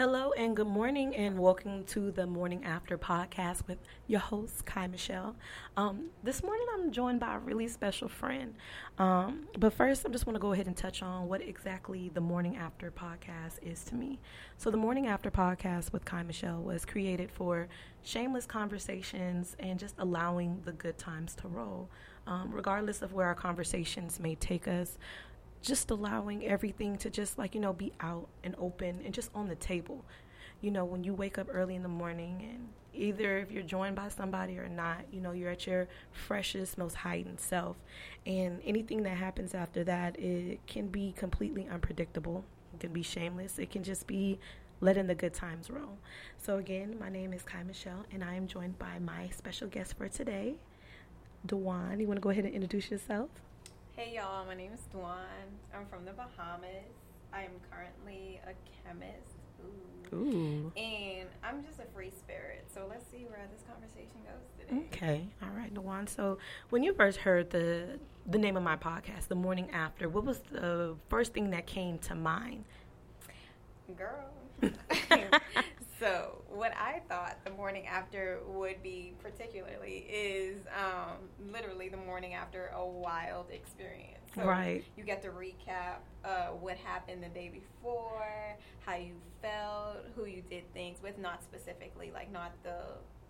Hello and good morning, and welcome to the Morning After podcast with your host, Kai Michelle. Um, this morning, I'm joined by a really special friend. Um, but first, I just want to go ahead and touch on what exactly the Morning After podcast is to me. So, the Morning After podcast with Kai Michelle was created for shameless conversations and just allowing the good times to roll, um, regardless of where our conversations may take us just allowing everything to just like you know be out and open and just on the table. You know when you wake up early in the morning and either if you're joined by somebody or not you know you're at your freshest most heightened self. And anything that happens after that it can be completely unpredictable. It can be shameless. It can just be letting the good times roll. So again my name is kai michelle and i am joined by my special guest for today dewan you want to go ahead and introduce yourself Hey y'all, my name is Dwan. I'm from the Bahamas. I'm currently a chemist. Ooh. Ooh. And I'm just a free spirit. So let's see where this conversation goes today. Okay. All right, Dewan. So when you first heard the the name of my podcast, The Morning After, what was the first thing that came to mind? Girl. so what I thought the morning after would be particularly is um, literally the morning after a wild experience. So right. You get to recap uh, what happened the day before, how you felt, who you did things with, not specifically, like not the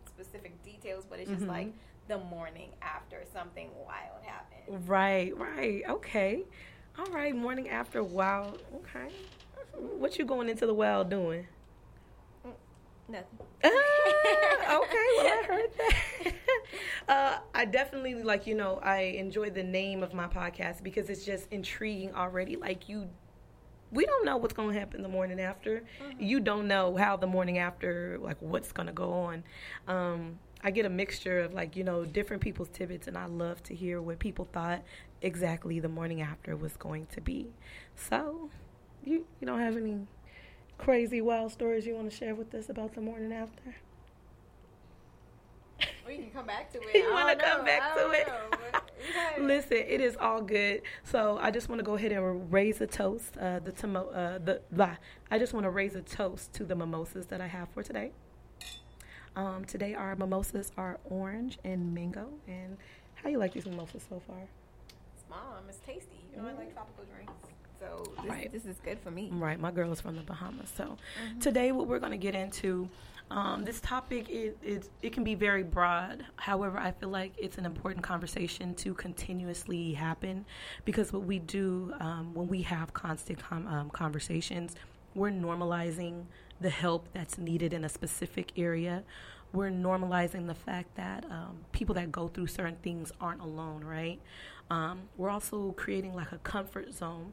specific details, but it's just mm-hmm. like the morning after something wild happened. Right, right. Okay. All right, morning after wild. Okay. What you going into the wild doing? Nothing. Uh, okay, well I heard that. uh, I definitely like you know I enjoy the name of my podcast because it's just intriguing already. Like you, we don't know what's going to happen the morning after. Mm-hmm. You don't know how the morning after like what's going to go on. Um, I get a mixture of like you know different people's tidbits, and I love to hear what people thought exactly the morning after was going to be. So, you you don't have any crazy wild stories you want to share with us about the morning after? We can come back to it. you want to come back to it? Listen, it is all good. So I just want to go ahead and raise a toast. Uh, the tomo- uh, the blah. I just want to raise a toast to the mimosas that I have for today. Um, today our mimosas are orange and mango. And how you like these mimosas so far? It's mom. It's tasty. You know mm-hmm. I like tropical drinks. So this, right. this is good for me. Right. My girl is from the Bahamas. So mm-hmm. today, what we're going to get into. Um, this topic it, it, it can be very broad. However, I feel like it's an important conversation to continuously happen because what we do um, when we have constant com- um, conversations, we're normalizing the help that's needed in a specific area. We're normalizing the fact that um, people that go through certain things aren't alone, right? Um, we're also creating like a comfort zone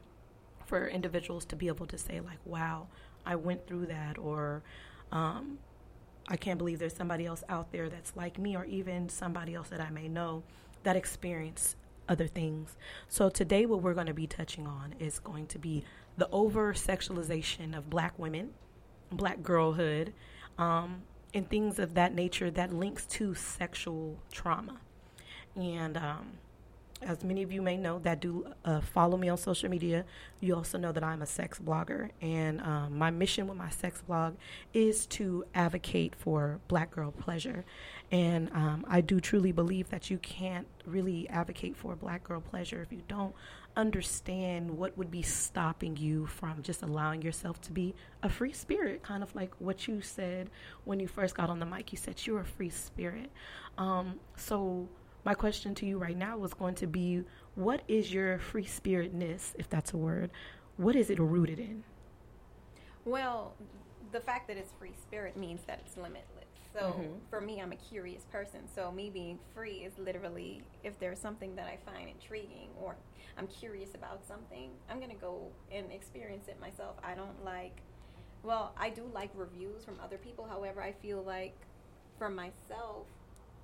for individuals to be able to say like wow i went through that or um, i can't believe there's somebody else out there that's like me or even somebody else that i may know that experienced other things. So today what we're going to be touching on is going to be the over sexualization of black women black girlhood um, and things of that nature that links to sexual trauma. And um, as many of you may know that do uh, follow me on social media, you also know that I'm a sex blogger. And um, my mission with my sex blog is to advocate for black girl pleasure. And um, I do truly believe that you can't really advocate for black girl pleasure if you don't understand what would be stopping you from just allowing yourself to be a free spirit, kind of like what you said when you first got on the mic. You said you're a free spirit. Um, so, my question to you right now was going to be what is your free spiritness, if that's a word? What is it rooted in? Well, the fact that it's free spirit means that it's limitless. So mm-hmm. for me, I'm a curious person. So me being free is literally if there's something that I find intriguing or I'm curious about something, I'm going to go and experience it myself. I don't like, well, I do like reviews from other people. However, I feel like for myself,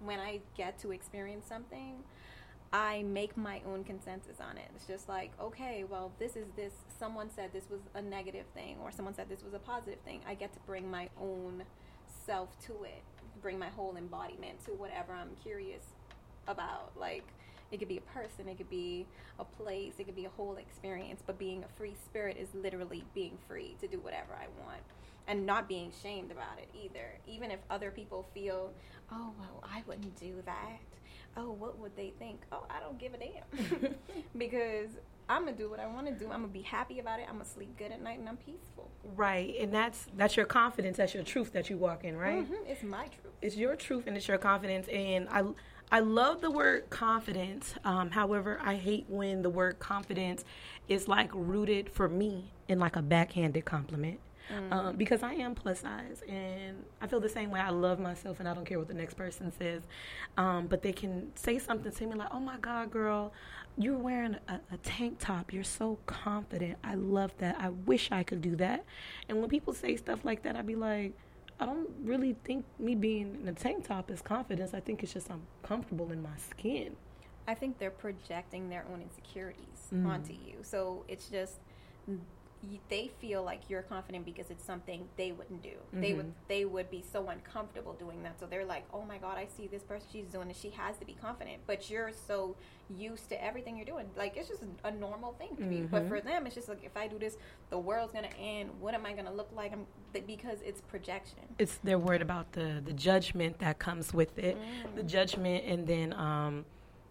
when I get to experience something, I make my own consensus on it. It's just like, okay, well, this is this. Someone said this was a negative thing, or someone said this was a positive thing. I get to bring my own self to it, bring my whole embodiment to whatever I'm curious about. Like, it could be a person, it could be a place, it could be a whole experience. But being a free spirit is literally being free to do whatever I want. And not being shamed about it either. Even if other people feel, oh, well, I wouldn't do that. Oh, what would they think? Oh, I don't give a damn. because I'm gonna do what I want to do. I'm gonna be happy about it. I'm gonna sleep good at night, and I'm peaceful. Right, and that's that's your confidence. That's your truth that you walk in, right? Mm-hmm. It's my truth. It's your truth, and it's your confidence. And I I love the word confidence. Um, however, I hate when the word confidence is like rooted for me in like a backhanded compliment. Mm. Um, because I am plus size and I feel the same way. I love myself and I don't care what the next person says. Um, but they can say something to me like, oh my God, girl, you're wearing a, a, tank top. You're so confident. I love that. I wish I could do that. And when people say stuff like that, I'd be like, I don't really think me being in a tank top is confidence. I think it's just I'm comfortable in my skin. I think they're projecting their own insecurities mm. onto you. So it's just they feel like you're confident because it's something they wouldn't do. Mm-hmm. They would they would be so uncomfortable doing that. So they're like, "Oh my god, I see this person she's doing it. She has to be confident." But you're so used to everything you're doing. Like it's just a normal thing to mm-hmm. But for them, it's just like if I do this, the world's going to end. What am I going to look like? I'm, because it's projection. It's they're worried about the the judgment that comes with it. Mm. The judgment and then um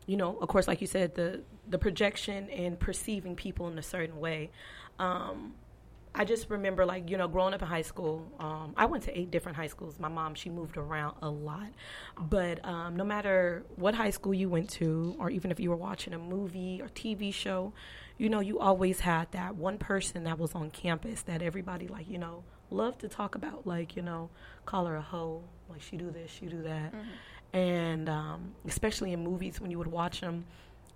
you know, of course like you said the the projection and perceiving people in a certain way. Um, I just remember, like, you know, growing up in high school, um, I went to eight different high schools. My mom, she moved around a lot. But um, no matter what high school you went to, or even if you were watching a movie or TV show, you know, you always had that one person that was on campus that everybody, like, you know, loved to talk about. Like, you know, call her a hoe. Like, she do this, she do that. Mm-hmm. And um, especially in movies, when you would watch them,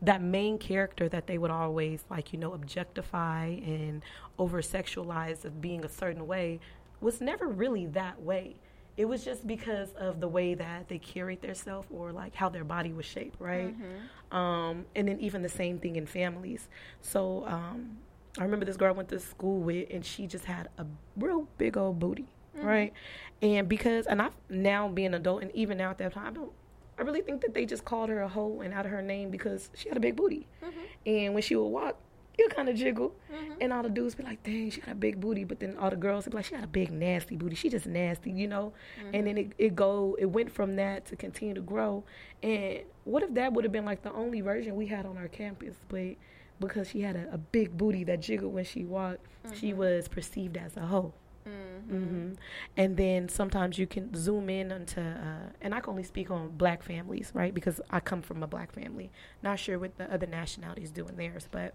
that main character that they would always like you know objectify and over sexualize as being a certain way was never really that way it was just because of the way that they carried themselves or like how their body was shaped right mm-hmm. um, and then even the same thing in families so um, i remember this girl i went to school with and she just had a real big old booty mm-hmm. right and because and i now being an adult and even now at that time i don't I really think that they just called her a hoe and out of her name because she had a big booty. Mm-hmm. And when she would walk, you kind of jiggle. Mm-hmm. And all the dudes be like, dang, she got a big booty. But then all the girls would be like, she got a big, nasty booty. She just nasty, you know? Mm-hmm. And then it, it go, it went from that to continue to grow. And what if that would have been like the only version we had on our campus? But because she had a, a big booty that jiggled when she walked, she mm-hmm. was perceived as a hoe. Mm-hmm. Mm-hmm. And then sometimes you can zoom in onto, uh, and I can only speak on black families, right? Because I come from a black family. Not sure what the other nationalities do in theirs, but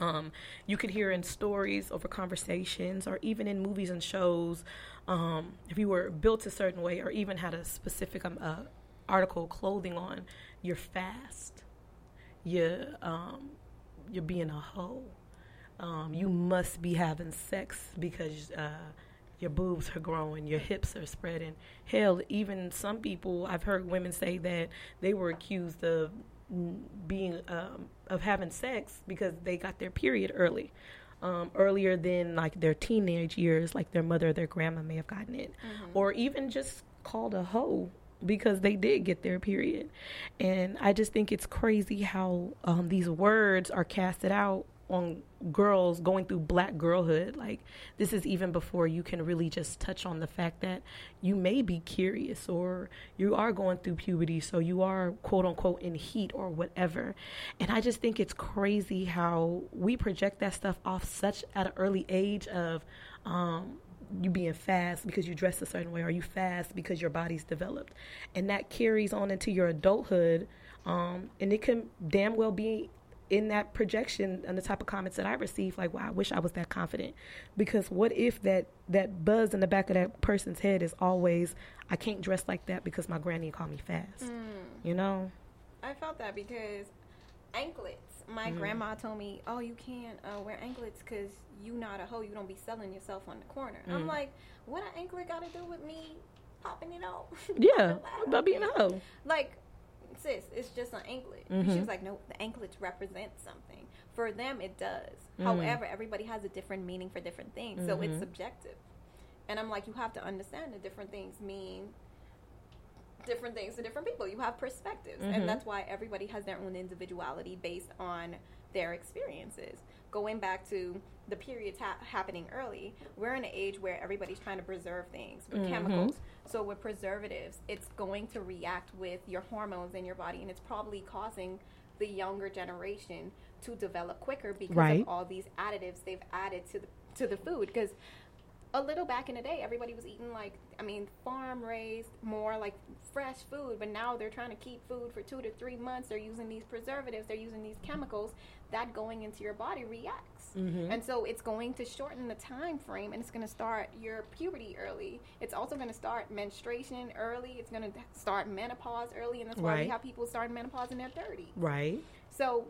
um, you could hear in stories over conversations or even in movies and shows um, if you were built a certain way or even had a specific um, uh, article clothing on you're fast you're um, you're being a hoe um, you must be having sex because uh, your boobs are growing, your hips are spreading. Hell, even some people, I've heard women say that they were accused of being um, of having sex because they got their period early. Um, earlier than like their teenage years, like their mother or their grandma may have gotten it, mm-hmm. or even just called a hoe because they did get their period. And I just think it's crazy how um, these words are casted out on girls going through black girlhood like this is even before you can really just touch on the fact that you may be curious or you are going through puberty so you are quote unquote in heat or whatever. And i just think it's crazy how we project that stuff off such at an early age of um, you being fast because you dress a certain way or you fast because your body's developed. And that carries on into your adulthood um, and it can damn well be in that projection and the type of comments that I receive, like, wow, I wish I was that confident. Because what if that that buzz in the back of that person's head is always, I can't dress like that because my granny called me fast. Mm. You know? I felt that because anklets. My mm. grandma told me, oh, you can't uh, wear anklets because you not a hoe. You don't be selling yourself on the corner. Mm. I'm like, what an anklet got to do with me popping it out? Yeah, about being a hoe. Like sis, it's just an anklet. Mm-hmm. She was like, no, the anklets represent something. For them, it does. Mm-hmm. However, everybody has a different meaning for different things, so it's mm-hmm. subjective. And I'm like, you have to understand that different things mean different things to different people. You have perspectives, and mm-hmm. that's why everybody has their own individuality based on their experiences. Going back to the periods ha- happening early, we're in an age where everybody's trying to preserve things with Mm-hmm. chemicals. So with preservatives, it's going to react with your hormones in your body, and it's probably causing the younger generation to develop quicker because Right. of all these additives they've added to the to the food. Because a little back in the day, everybody was eating like I mean farm raised, more like fresh food. But now they're trying to keep food for two to three months. They're using these preservatives. They're using these chemicals that going into your body reacts, mm-hmm. and so it's going to shorten the time frame, and it's going to start your puberty early. It's also going to start menstruation early. It's going to start menopause early, and that's why Right. we have people starting menopause in their thirties. Right. So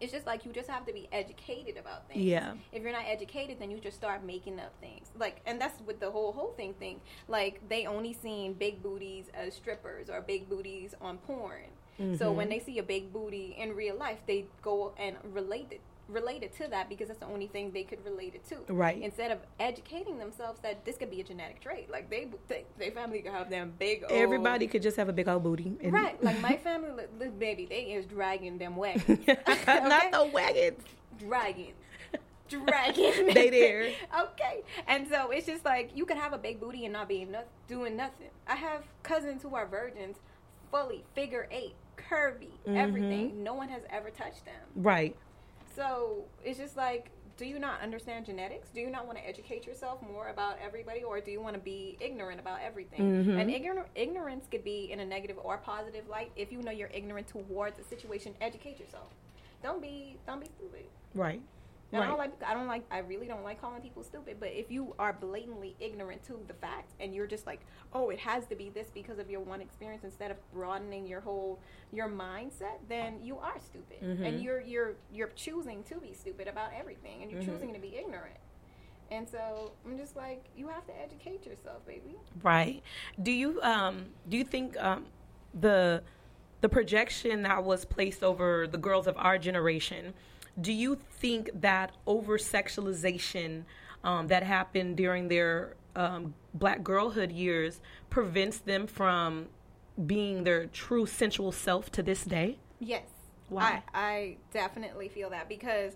it's just like you just have to be educated about things. Yeah. If you're not educated, then you just start making up things. Like, and that's with the whole whole thing thing. Like they only seen big booties as strippers or big booties on porn. So mm-hmm. when they see a big booty in real life, they go and relate it relate it to that because that's the only thing they could relate it to. Right. Instead of educating themselves that this could be a genetic trait. Like they, they, they family could have them big. Old, Everybody could just have a big old booty. and- Right, like my family, this baby, they is dragging them wagons. Not the wagons. dragging. Dragging. They there. okay. And so it's just like you could have a big booty and not be no- doing nothing. I have cousins who are virgins, fully figure eight, curvy, Mm-hmm. everything. No one has ever touched them. Right. So it's just like, do you not understand genetics? Do you not want to educate yourself more about everybody, or do you want to be ignorant about everything? Mm-hmm. And ignor- ignorance could be in a negative or positive light. If you know you're ignorant towards a situation, educate yourself. Don't be don't be stupid. Right. And I don't like I don't like I really don't like calling people stupid, but if you are blatantly ignorant to the fact and you're just like, "Oh, it has to be this because of your one experience instead of broadening your whole your mindset, then you are stupid. Mm-hmm. And you're you're you're choosing to be stupid about everything and you're Mm-hmm. choosing to be ignorant. And so I'm just like, you have to educate yourself, baby. Right. Do you um do you think um the the projection that was placed over the girls of our generation, do you think that over sexualization um, that happened during their um, black girlhood years prevents them from being their true sensual self to this day? Yes. Why? I, I definitely feel that because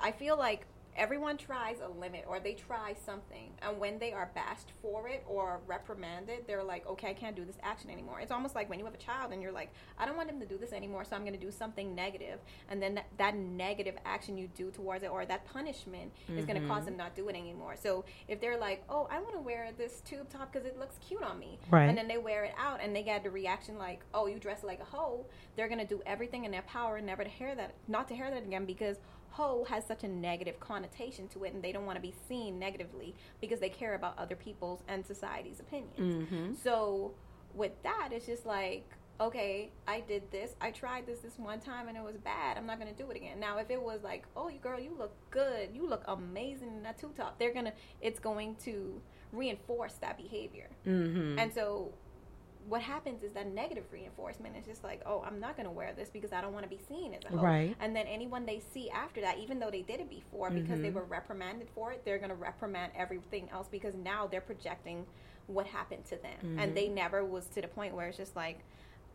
I feel like everyone tries a limit or they try something and when they are bashed for it or reprimanded they're like okay i can't do this action anymore. It's almost like when you have a child and you're like i don't want him to do this anymore so i'm going to do something negative. And then that, that negative action you do towards it or that punishment is going to cause mm-hmm. them not do it anymore. So if they're like oh i want to wear this tube top because it looks cute on me Right. and then they wear it out and they get the reaction like oh you dress like a hoe they're going to do everything in their power never to hear that not to hear that again because hoe has such a negative connotation to it and they don't want to be seen negatively because they care about other people's and society's opinions. So with that it's just like okay i did this i tried this this one time and it was bad i'm not going to do it again. Now if it was like oh you girl you look good you look amazing in that two top they're going to it's going to reinforce that behavior. Mm-hmm. and so what happens is that negative reinforcement is just like, oh, I'm not going to wear this because I don't want to be seen as a hoe. Right. And then anyone they see after that, even though they did it before because they mm-hmm. were reprimanded for it, they're going to reprimand everything else because now they're projecting what happened to them. And they mm-hmm. never was to the point where it's just like,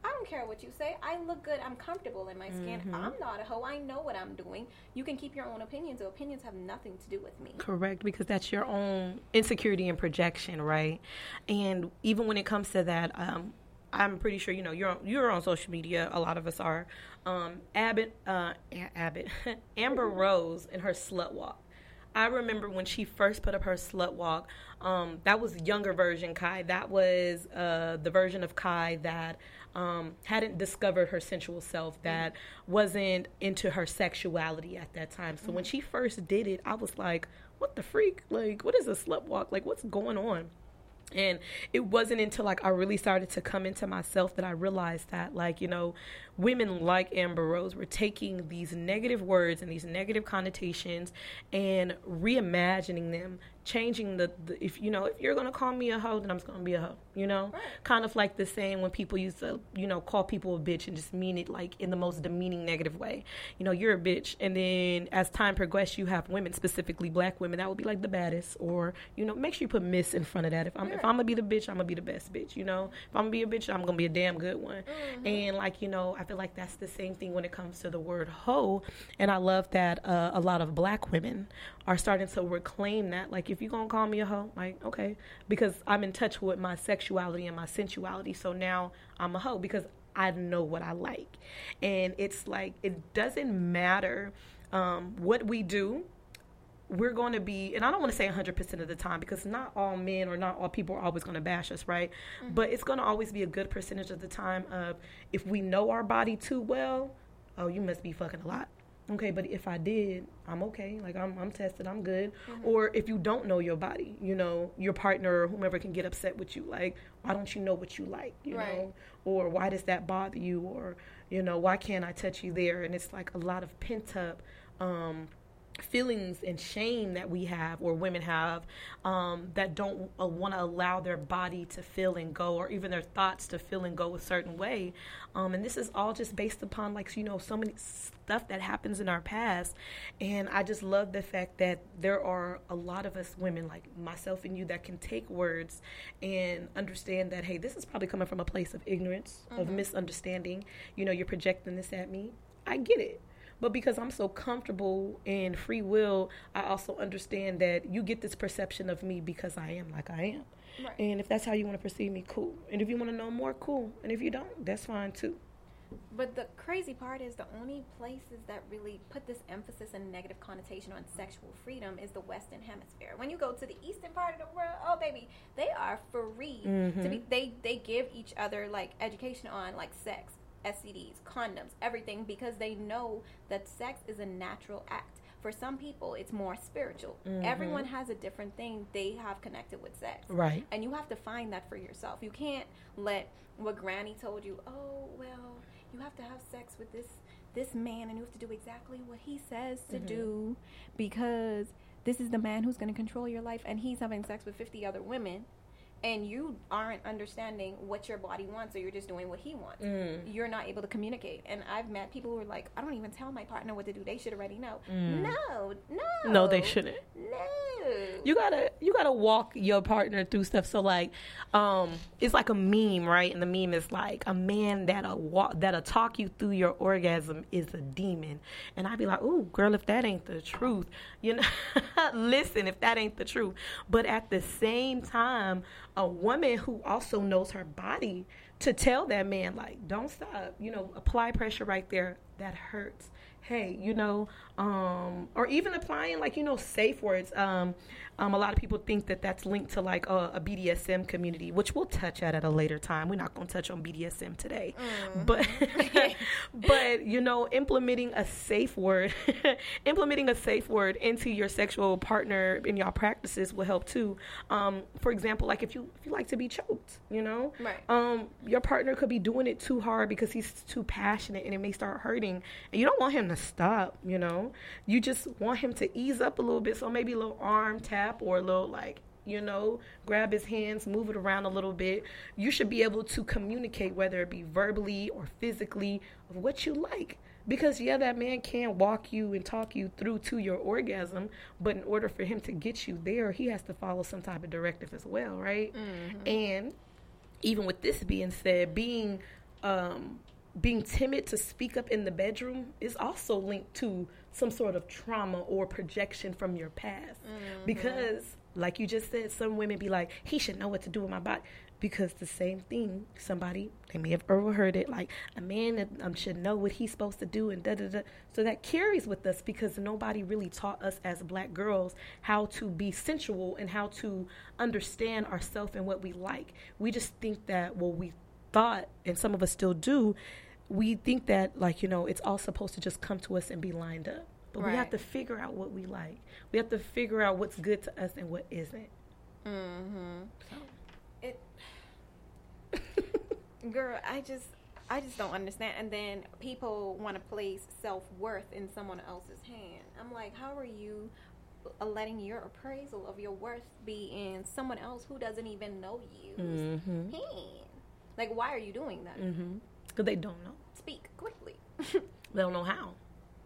I don't care what you say. I look good. I'm comfortable in my skin. I'm not a hoe. I know what I'm doing. You can keep your own opinions. So opinions have nothing to do with me. Correct, because that's your own insecurity and projection, right? And even when it comes to that, um, I'm pretty sure you know you're on, you're on social media. A lot of us are. Um, Abbott, uh, Abbott, Amber Rose and her slut walk. I remember when she first put up her slut walk. Um, that was younger version Kai. That was uh, the version of Kai that um, hadn't discovered her sensual self. That wasn't into her sexuality at that time. So when she first did it, I was like, "What the freak? Like, what is a slut walk? Like, what's going on?" And it wasn't until like I really started to come into myself that I realized that like, you know, women like Amber Rose were taking these negative words and these negative connotations and reimagining them, changing the, the if you know, if you're gonna call me a hoe, then I'm just gonna be a hoe. You know? Right. Kind of like the saying when people used to, you know, call people a bitch and just mean it like in the most demeaning negative way. You know, you're a bitch and then as time progressed you have women, specifically black women, that would be like the baddest or, you know, make sure you put miss in front of that. If I'm if I'm gonna be the bitch, I'm gonna be the best bitch. You know, if I'm gonna be a bitch, I'm gonna be a damn good one. Mm-hmm. And like you know, I feel like that's the same thing when it comes to the word hoe. And I love that uh, a lot of black women are starting to reclaim that. Like, if you're going to call me a hoe, like, okay. Because I'm in touch with my sexuality and my sensuality. So now I'm a hoe because I know what I like. And it's like, it doesn't matter um, what we do we're going to be, and I don't want to say 100% of the time because not all men or not all people are always going to bash us, right? Mm-hmm. But it's going to always be a good percentage of the time of if we know our body too well, oh, you must be fucking a lot. Okay, but if I did, I'm okay. Like I'm, I'm tested. I'm good. Mm-hmm. Or if you don't know your body, you know, your partner or whomever can get upset with you. Like, why don't you know what you like? You right. know, or why does that bother you? Or you know, why can't I touch you there? And it's like a lot of pent up. Um, feelings and shame that we have or women have um, that don't uh, want to allow their body to feel and go or even their thoughts to feel and go a certain way. Um, and this is all just based upon like you know so many stuff that happens in our past. And i just love the fact that there are a lot of us women like myself and you that can take words and understand that hey this is probably coming from a place of ignorance mm-hmm. of misunderstanding. You know you're projecting this at me. I get it but because I'm so comfortable in free will, I also understand that you get this perception of me because I am like I am. Right. And if that's how you want to perceive me, cool. And if you want to know more, cool. And if you don't, that's fine too. But the crazy part is the only places that really put this emphasis and negative connotation on sexual freedom is the Western Hemisphere. When you go to the eastern part of the world, oh baby, they are free mm-hmm. to be. Mm-hmm. They they give each other like education on like sex, STDs, condoms, everything because they know that sex is a natural act. For some people, it's more spiritual. Mm-hmm. Everyone has a different thing they have connected with sex. Right. And you have to find that for yourself. You can't let what granny told you, oh, well, you have to have sex with this this man and you have to do exactly what he says to mm-hmm. do because this is the man who's going to control your life and he's having sex with 50 other women and you aren't understanding what your body wants or you're just doing what he wants. Mm. you're not able to communicate. And i've met people who are like i don't even tell my partner what to do. They should already know. Mm. no no. No they shouldn't. No. You gotta you gotta walk your partner through stuff. So like um it's like a meme right? And the meme is like a man that'll walk that'll talk you through your orgasm is a demon. And i'd be like oh girl if that ain't the truth you know listen if that ain't the truth. But at the same time a woman who also knows her body to tell that man like don't stop you know apply pressure right there. That hurts. Hey you know um, or even applying like you know safe words um, um, a lot of people think that that's linked to like a, a, BDSM community, which we'll touch at at a later time. We're not going to touch on BDSM today, mm. but but you know, implementing a safe word, implementing a safe word into your sexual partner in your practices will help too. Um, for example, like if you if you like to be choked, you know, right. um, your partner could be doing it too hard because he's too passionate and it may start hurting, and you don't want him to stop. You know, you just want him to ease up a little bit. So maybe a little arm tap tap or a little like you know, grab his hands, move it around a little bit. You should be able to communicate, whether it be verbally or physically, of what you like. Because, yeah, that man can walk you and talk you through to your orgasm, but in order for him to get you there, he has to follow some type of directive as well, right? Mm-hmm. And even with this being said, being um, being timid to speak up in the bedroom is also linked to some sort of trauma or projection from your past. Mm-hmm. Because, like you just said, some women be like, he should know what to do with my body. Because the same thing, somebody, they may have overheard it, like a man um, should know what he's supposed to do, and da da da. So that carries with us because nobody really taught us as black girls how to be sensual and how to understand ourselves and what we like. We just think that, well, we thought, and some of us still do, we think that like you know it's all supposed to just come to us and be lined up. But right. we have to figure out what we like. We have to figure out what's good to us and what isn't. Mm-hmm. So. it girl i just i just don't understand. And then people want to place self-worth in someone else's hand. I'm like how are you letting your appraisal of your worth be in someone else who doesn't even know you mm-hmm. like why are you doing that? Mm-hmm because they don't know. Speak quickly. they don't know how.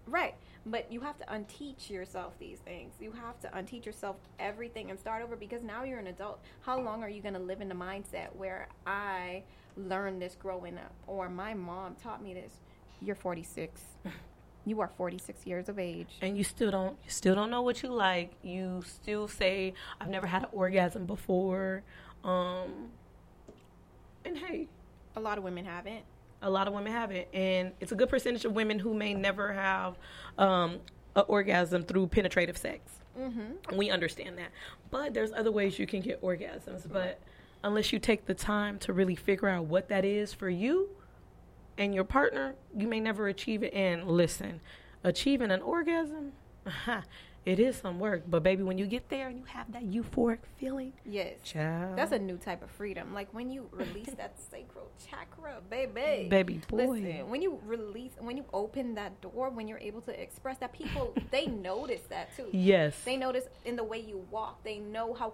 Right. But you have to unteach yourself these things. You have to unteach yourself everything and start over because now you're an adult. How long are you going to live in the mindset where I learned this growing up or my mom taught me this? you're 46. You are 46 years of age. and you still don't you still don't know what you like you still say i've never had an orgasm before um and hey A lot of women haven't. A lot of women have it. And it's a good percentage of women who may never have um an orgasm through penetrative sex. Mm-hmm. we understand that. But there's other ways you can get orgasms. But unless you take the time to really figure out what that is for you and your partner you may never achieve it. And listen achieving an orgasm it is some work but baby when you get there and you have that euphoric feeling Yes. child That's a new type of freedom. Like when you release that sacral chakra, baby. baby boy Listen, when you release, when you open that door, when you're able to express that, people they notice that too. yes They notice in the way you walk. They know how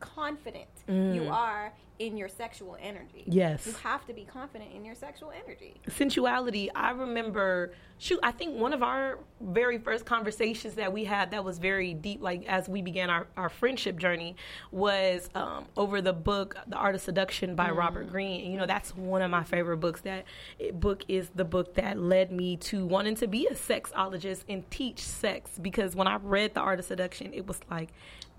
confident Mm. you are in your sexual energy. yes You have to be confident in your sexual energy. sensuality i remember shoot i think one of our very first conversations that we had that was very deep like as we began our, our friendship journey was um, over the book the art of seduction by robert greene and you know that's one of my favorite books that book is the book that led me to wanting to be a sexologist and teach sex because when i read the art of seduction it was like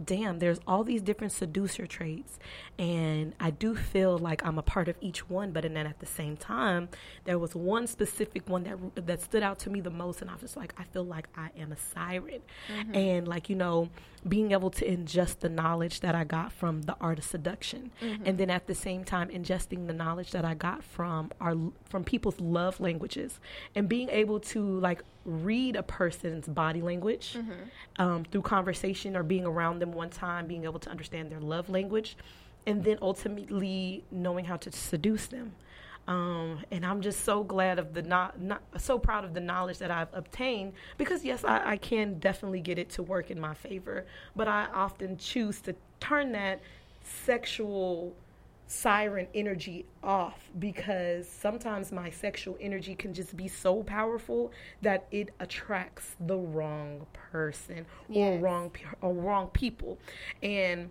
damn, there's all these different seducer traits, and I do feel like I'm a part of each one. But then at the same time, there was one specific one that that stood out to me the most, and I was just like, I feel like I am a siren, mm-hmm. and like you know, being able to ingest the knowledge that I got from the art of seduction, mm-hmm. and then at the same time ingesting the knowledge that I got from our from people's love languages, and being able to like read a person's body language mm-hmm. um, through conversation or being around them one time, being able to understand their love language, and then ultimately knowing how to seduce them. Um, and I'm just so glad of the not, not so proud of the knowledge that I've obtained because yes, I, I can definitely get it to work in my favor, but I often choose to turn that sexual siren energy off because sometimes my sexual energy can just be so powerful that it attracts the wrong person or wrong or wrong people. And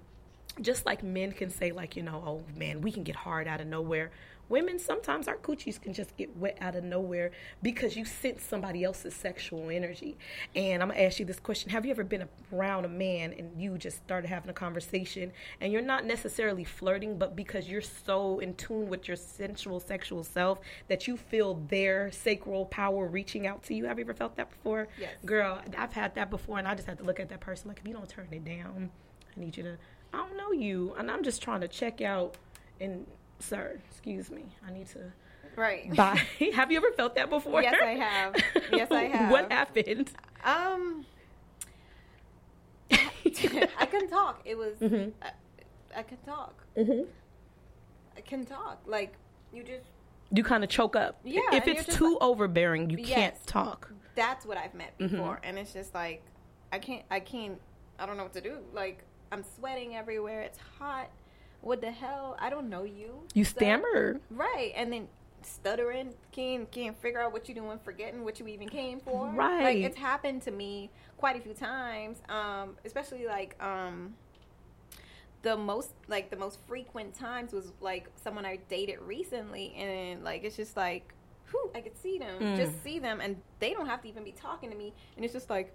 just like men can say like you know oh man we can get hard out of nowhere. Women sometimes our coochies can just get wet out of nowhere because you sense somebody else's sexual energy. And i'm gonna ask you this question. Have you ever been around a man and you just started having a conversation and you're not necessarily flirting but because you're so in tune with your sensual sexual self that you feel their sacral power reaching out to you? Have you ever felt that before? Yes. girl i've had that before and i just had to look at that person like if you don't turn it down i need you to i don't know you and i'm just trying to check out and sir excuse me i need to Right. buy have you ever felt that before Yes, I have. Yes, I have. what happened Um, I can talk. It was Mhm. I, I can talk. hmm I can talk. Like you just you kind of choke up Yeah, if it's too overbearing you can't talk that's what I've met Mhm. before, and it's just like I can't. I can't. I don't know what to do. Like I'm sweating everywhere. It's hot. What the hell? I don't know you. you sir. stammer Right, and then stuttering, can't can't figure out what you're doing, forgetting what you even came for. Right. like it's happened to me quite a few times. Um, especially like um, the most like the most frequent times was like someone I dated recently, and like it's just like, whew, I could see them, Mm. just see them, and they don't have to even be talking to me, and it's just like.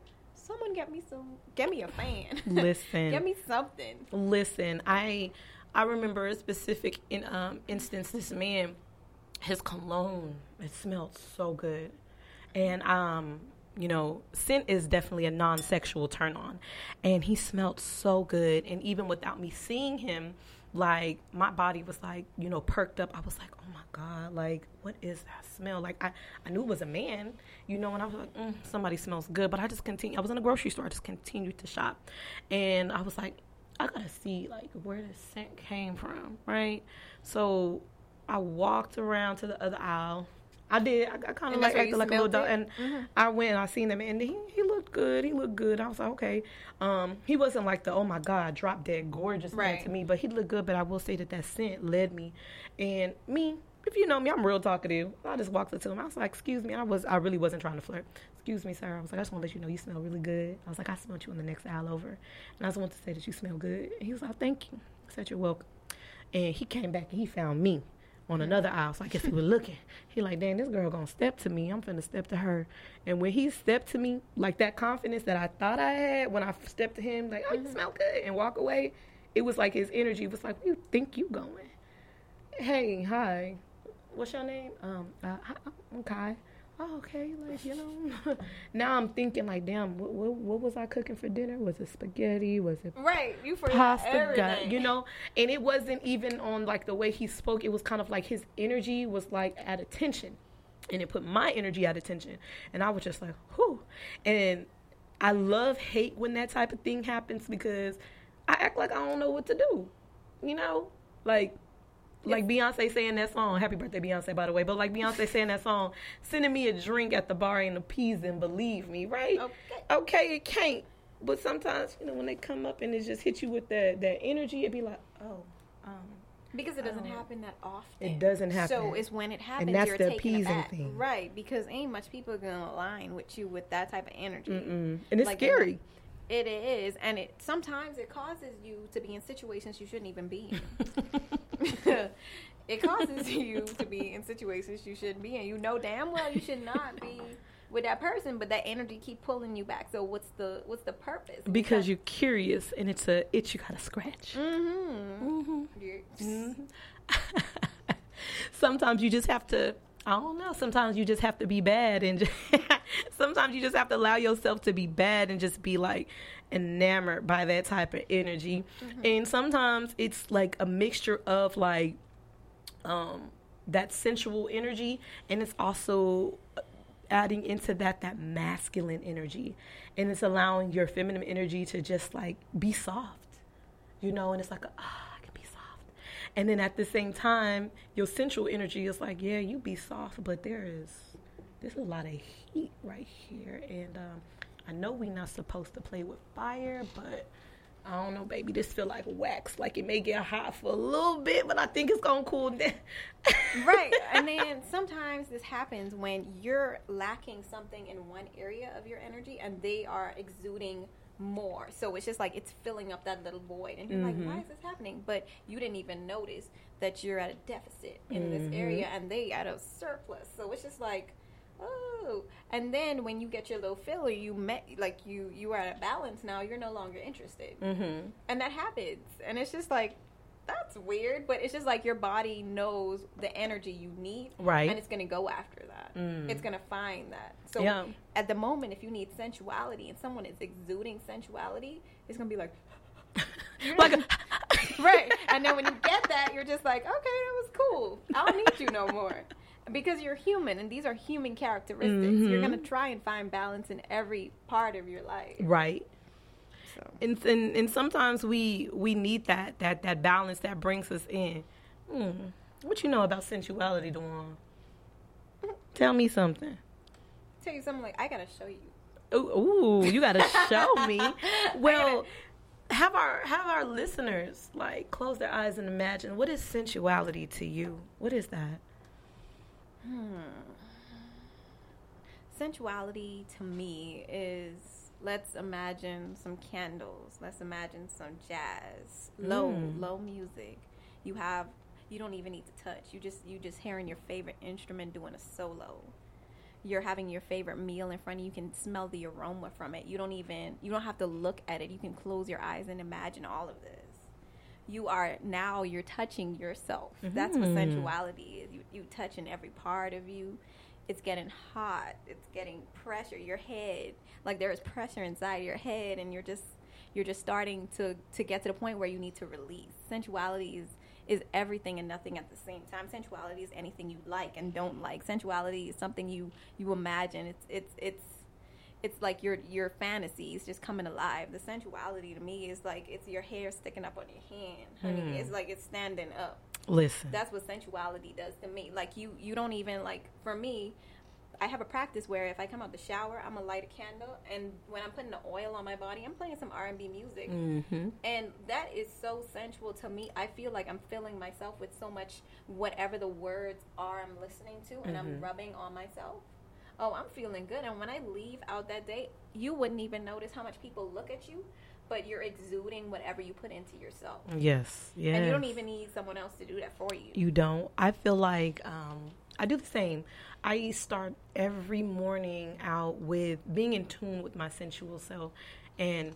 Someone get me some, get me a fan. Listen. get me something. Listen, I I remember a specific in um instance. This man, his cologne, it smelled so good, and um, you know, scent is definitely a non-sexual turn on, and he smelled so good, and even without me seeing him, like my body was like you know perked up. I was like, my god, like what is that smell? Like I I knew it was a man, you know, and I was like, mm, somebody smells good, but I just continued. I was in a grocery store, I just continued to shop, and I was like. I gotta see like where the scent came from, right? So I walked around to the other aisle. I did. I, I kind of like acted like a little dog, and Mhm. I went and I seen him, and he he looked good. He looked good. I was like, okay. Um, he wasn't like the oh my god, drop dead gorgeous man to me, but he looked good. But I will say that that scent led me, and me. If you know me, I'm real talkative. I just walked up to him. I was like, "Excuse me." I was, I really wasn't trying to flirt. Excuse me, sir. I was like, "I just want to let you know you smell really good." I was like, "I smelled you in the next aisle over," and I just want to say that you smell good. And he was like, "Thank you." I said, "You're welcome." And he came back and he found me on another aisle. So I guess he was looking. He like, damn, this girl gonna step to me. I'm finna step to her. And when he stepped to me, like that confidence that I thought I had when I stepped to him, like, oh, you smell good, and walk away, it was like his energy was like, where you think you going? Hey, hi, what's your name? Um, uh, hi, I'm Kai oh, okay, like you know. now I'm thinking like, damn, what, what, what, was I cooking for dinner? Was it spaghetti? Was it right? You forgot pasta? everything. you know, and it wasn't even on like the way he spoke. It was kind of like his energy was like at attention, and it put my energy at attention, and I was just like, whew. And I love hate when that type of thing happens because I act like I don't know what to do, you know, like like Beyonce saying that song. Happy birthday, Beyonce, by the way. But like Beyonce saying that song, sending me a drink at the bar ain't appeasing. Believe me, right? Okay. Okay, it can't. But sometimes, you know, when they come up and it just hits you with that that energy, it'd be like, oh, um, because it doesn't happen that often. It doesn't happen. So it's when it happens, and that's the appeasing thing, right? Because ain't much people gonna align with you with that type of energy, Mm-mm. and it's Like, scary. It is, and it sometimes it causes you to be in situations you shouldn't even be in. it causes you to be in situations you shouldn't be in. You know damn well you should not be with that person, but that energy keep pulling you back. So what's the what's the purpose? because you're curious and it's a itch you gotta scratch. Mm-hmm. Mm-hmm. sometimes you just have to I don't know. Sometimes you just have to be bad, and just sometimes you just have to allow yourself to be bad and just be like enamored by that type of energy. Mm-hmm. And sometimes it's like a mixture of like um, that sensual energy, and it's also adding into that that masculine energy, and it's allowing your feminine energy to just like be soft, you know. And it's like, ah, I can be soft. And then at the same time, your sensual energy is like, yeah, you be soft, but there is there's a lot of heat right here, and um, I know we're not supposed to play with fire, but I don't know, baby. This feel like wax. Like it may get hot for a little bit, but I think it's gonna cool down. right. And then sometimes this happens when you're lacking something in one area of your energy and they are exuding more. So it's just like it's filling up that little void. And you're Mm-hmm. like, why is this happening? But you didn't even notice that you're at a deficit in Mm-hmm. this area and they at a surplus. So it's just like, oh. And then when you get your little filler, you met like you you are at a balance now. You're no longer interested mm-hmm. and that happens and it's just like that's weird but it's just like your body knows the energy you need Right. and it's going to go after that Mm. it's going to find that so Yeah. at the moment if you need sensuality and someone is exuding sensuality it's going to be like Like a, right and then when you get that you're just like okay that was cool i don't need you no more because you're human and these are human characteristics you're going to try and find balance in every part of your life right. so And, and and sometimes we we need that that that balance that brings us in. Hmm. What you know about sensuality, Dewan? Tell me something. tell you something like i got to show you Ooh, ooh, you got to show me. Well, have our have our listeners like close their eyes and imagine what is sensuality to you? What is that? Sensuality to me is let's imagine some candles let's imagine some jazz low Mm. low music. You have you don't even need to touch you just you just hearing your favorite instrument doing a solo. You're having your favorite meal in front of you you can smell the aroma from it. You don't even you don't have to look at it you can close your eyes and imagine all of this you are now you're touching yourself. That's what Mhm. sensuality is. You, you touching every part of you. It's getting hot. It's getting pressure. Your head like there is pressure inside your head and you're just you're just starting to to get to the point where you need to release. Sensuality is is everything and nothing at the same time. Sensuality is anything you like and don't like. Sensuality is something you you imagine. It's it's it's it's like your your fantasies just coming alive the sensuality to me is like it's your hair sticking up on your hand honey Hmm. it's like it's standing up Listen. that's what sensuality does to me like you you don't even like for me i have a practice where if i come out the shower i'm gonna light a candle and when i'm putting the oil on my body i'm playing some r&b music Mm-hmm. and that is so sensual to me i feel like i'm filling myself with so much whatever the words are i'm listening to and i'm Mhm. rubbing on myself oh i'm feeling good and when i leave out that day you wouldn't even notice how much people look at you, but you're exuding whatever you put into yourself. Yes, yes. And you don't even need someone else to do that for you. You don't. I feel like um, I do the same. I start every morning out with being in tune with my sensual self, and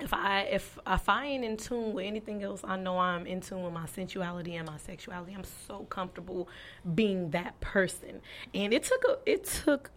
if I if if I ain't in tune with anything else, I know I'm in tune with my sensuality and my sexuality. I'm so comfortable being that person, and it took a it took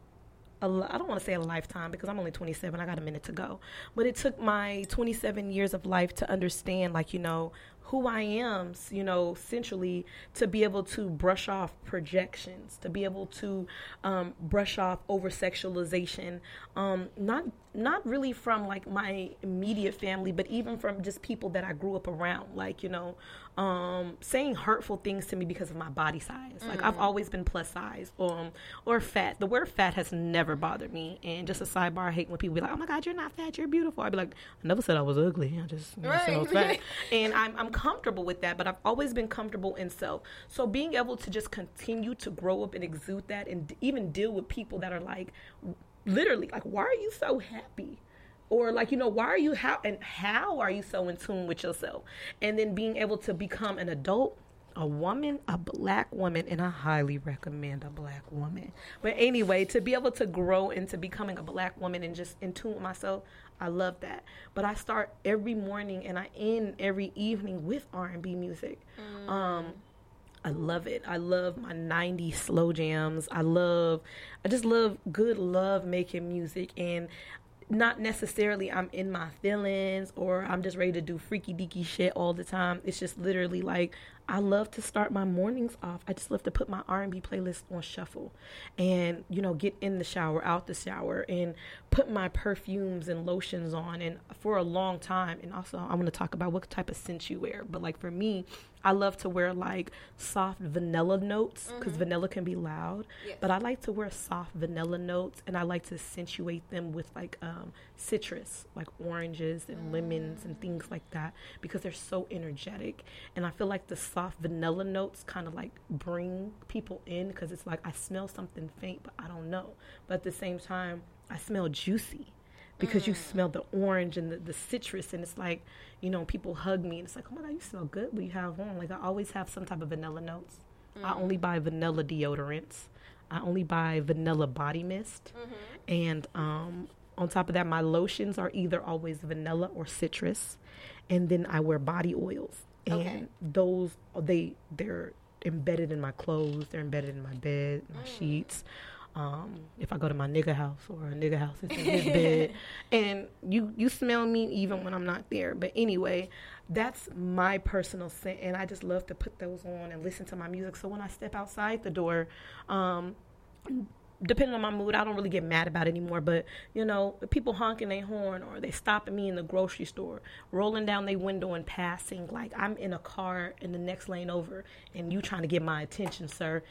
a, I don't want to say a lifetime because I'm only 27. I got a minute to go. But it took my 27 years of life to understand, like, you know, who I am, you know, centrally to be able to brush off projections, to be able to um, brush off over sexualization, um, not not really from like my immediate family, but even from just people that I grew up around, like you know, um, saying hurtful things to me because of my body size. Like I've mm. always been plus size um, or fat. The word fat has never bothered me. And just a sidebar, I hate when people be like, "Oh my God, you're not fat. You're beautiful." I'd be like, "I never said I was ugly. I just you know, right. said I was fat." and I'm I'm comfortable with that. But I've always been comfortable in self. So being able to just continue to grow up and exude that, and even deal with people that are like, literally, like, "Why are you so happy?" Or like you know why are you how and how are you so in tune with yourself and then being able to become an adult a woman, a black woman, and I highly recommend a black woman. But anyway, to be able to grow into becoming a black woman and just in tune with myself, I love that. But I start every morning and I end every evening with R and B music. Mm. Um, I love it. I love my 90s slow jams. I love, I just love good love making music. And not necessarily I'm in my feelings or I'm just ready to do freaky deaky shit all the time. It's just literally like I love to start my mornings off. I just love to put my R&B playlist on shuffle and you know get in the shower, out the shower and put my perfumes and lotions on and for a long time and also I want to talk about what type of scent you wear. But like for me, I love to wear like soft vanilla notes because mm-hmm. vanilla can be loud. Yes. But I like to wear soft vanilla notes and I like to accentuate them with like um, citrus, like oranges and mm. lemons and things like that because they're so energetic. And I feel like the soft vanilla notes kind of like bring people in because it's like I smell something faint, but I don't know. But at the same time, I smell juicy because mm. you smell the orange and the, the citrus and it's like you know people hug me and it's like oh my god you smell good what you have on like i always have some type of vanilla notes mm. i only buy vanilla deodorants i only buy vanilla body mist mm-hmm. and um, on top of that my lotions are either always vanilla or citrus and then i wear body oils and okay. those they they're embedded in my clothes they're embedded in my bed my mm. sheets um, if I go to my nigga house or a nigga house is in his bed, and you you smell me even when I'm not there. But anyway, that's my personal scent, and I just love to put those on and listen to my music. So when I step outside the door, um, depending on my mood, I don't really get mad about it anymore. But you know, people honking their horn or they stopping me in the grocery store, rolling down their window and passing, like I'm in a car in the next lane over, and you trying to get my attention, sir,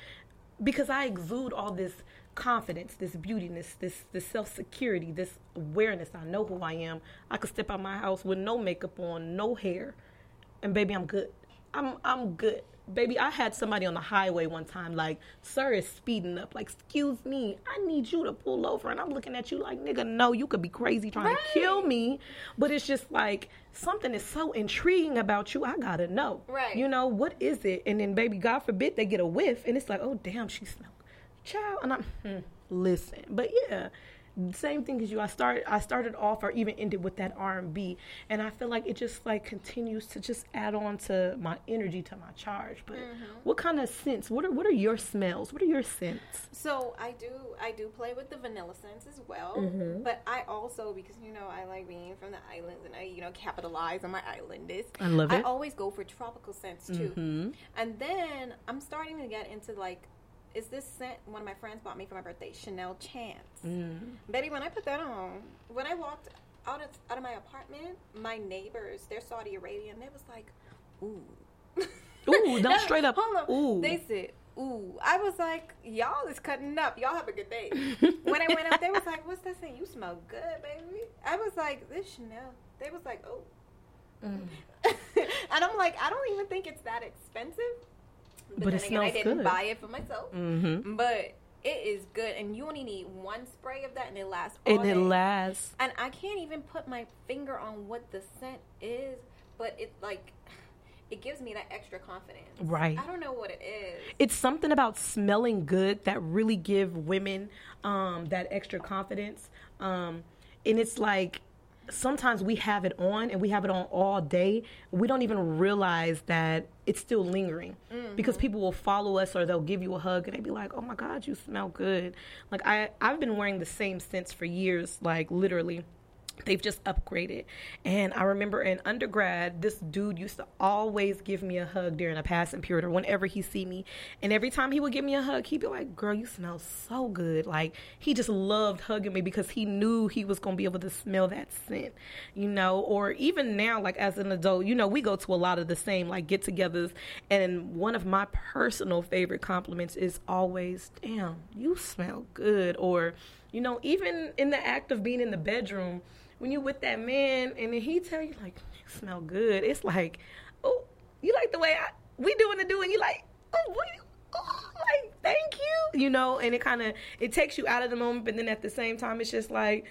because I exude all this confidence, this beauty, this this, self security, this awareness. I know who I am. I could step out my house with no makeup on, no hair, and baby, I'm good. I'm I'm good. Baby, I had somebody on the highway one time like, sir is speeding up. Like, excuse me, I need you to pull over. And I'm looking at you like, nigga, no, you could be crazy trying right. to kill me. But it's just like something is so intriguing about you. I gotta know. Right. You know, what is it? And then baby, God forbid they get a whiff and it's like, oh damn, she smells child, and I'm hmm, listen. But yeah, same thing as you. I started I started off or even ended with that R and B, and I feel like it just like continues to just add on to my energy to my charge. But mm-hmm. what kind of scents? What are what are your smells? What are your scents? So I do I do play with the vanilla scents as well, mm-hmm. but I also because you know I like being from the islands and I you know capitalize on my islandness. I love it. I always go for tropical scents too, mm-hmm. and then I'm starting to get into like is this scent one of my friends bought me for my birthday, Chanel Chance. Mm. Betty, when I put that on, when I walked out of, out of my apartment, my neighbors, they're Saudi Arabian, they was like, ooh. Ooh, don't straight up. Hold on. Ooh. They said, ooh. I was like, y'all is cutting up. Y'all have a good day. when I went up, they was like, what's that saying? You smell good, baby. I was like, this Chanel. They was like, oh. Mm. and I'm like, I don't even think it's that expensive. But, but it again, smells I didn't good. buy it for myself. Mm-hmm. But it is good, and you only need one spray of that, and it lasts. All and it day. lasts. And I can't even put my finger on what the scent is, but it like it gives me that extra confidence. Right. I don't know what it is. It's something about smelling good that really give women um, that extra confidence. Um, and it's like sometimes we have it on and we have it on all day. We don't even realize that it's still lingering mm-hmm. because people will follow us or they'll give you a hug and they'd be like, "Oh my God, you smell good." Like I, I've been wearing the same scents for years, like literally they've just upgraded. And I remember in undergrad, this dude used to always give me a hug during a passing period or whenever he see me. And every time he would give me a hug, he'd be like, "Girl, you smell so good." Like he just loved hugging me because he knew he was to be able to smell that scent, you know. Or even now, like as an adult, you know, we go to a lot of the same like get-togethers, and one of my personal favorite compliments is always, "Damn, you smell good," or you know, even in the act of being in the bedroom when you with that man and then he tell you like you smell good, it's like, oh, you like the way I we doing the do, and you like, oh, what, oh, like thank you, you know, and it kind of it takes you out of the moment, but then at the same time, it's just like,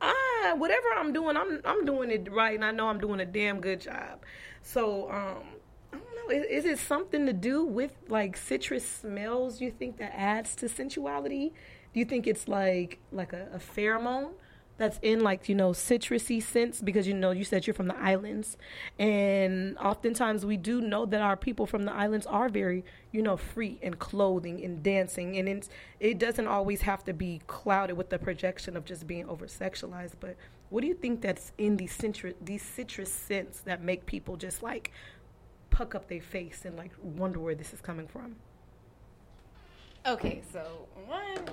ah, whatever I'm doing, I'm I'm doing it right, and I know I'm doing a damn good job. So, um, I don't know, is, is it something to do with like citrus smells? You think that adds to sensuality? Do you think it's like like a, a pheromone? That's in like you know citrusy scents because you know you said you're from the islands. And oftentimes we do know that our people from the islands are very you know free in clothing and dancing. And it's, it doesn't always have to be clouded with the projection of just being over sexualized. But what do you think that's in these citrus these citrus scents that make people just like puck up their face and like wonder where this is coming from? Okay, so one,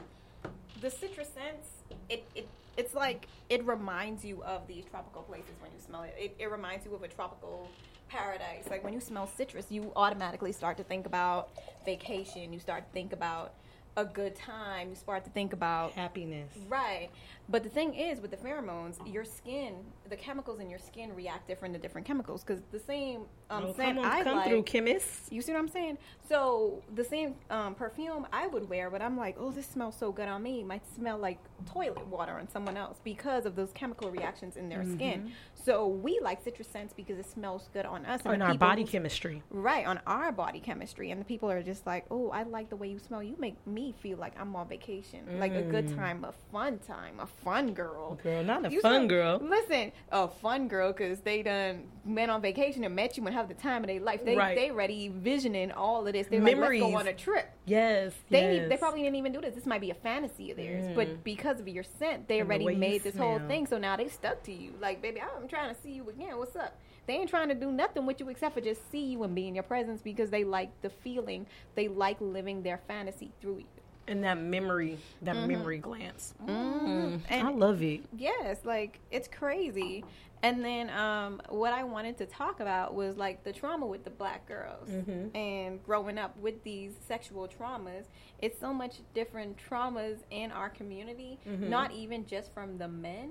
the citrus scents, it, it it's like it reminds you of these tropical places when you smell it. It, it reminds you of a tropical paradise. Like when you smell citrus, you automatically start to think about vacation. You start to think about a good time. You start to think about happiness Right. But the thing is, with the pheromones, your skin, the chemicals in your skin react different to different chemicals. Because the same um, oh, scent come on, I come like, through chemists you see what I'm saying? So the same um, perfume I would wear, but I'm like, oh, this smells so good on me. Might smell like toilet water on someone else because of those chemical reactions in their Mm-hmm. skin. So we like citrus scents because it smells good on us. or in our body chemistry Right, on our body chemistry. And the people are just like, oh, I like the way you smell. You make me feel like I'm on vacation. Like a good time, a fun time, a fun girl. Mm. girl not a You fun smell- girl Listen, a fun girl because they done went on vacation and met you and have the time of their life. They Right. they ready visioning all of this. They're like, let's go on a trip. yes They yes. they probably didn't even do this. This might be a fantasy of theirs, but because of your scent, they Mm. And already you made this whole thing. So now they stuck to you. Like, baby, I'm trying to see you again. What's up? They ain't trying to do nothing with you except for just see you and be in your presence because they like the feeling. They like living their fantasy through you. and that memory, that memory glance. Mm-hmm. And I love it. Yes, like it's crazy. And then um, what I wanted to talk about was like the trauma with the black girls Mm-hmm. and growing up with these sexual traumas. It's so much different traumas in our community, Mm-hmm. not even just from the men,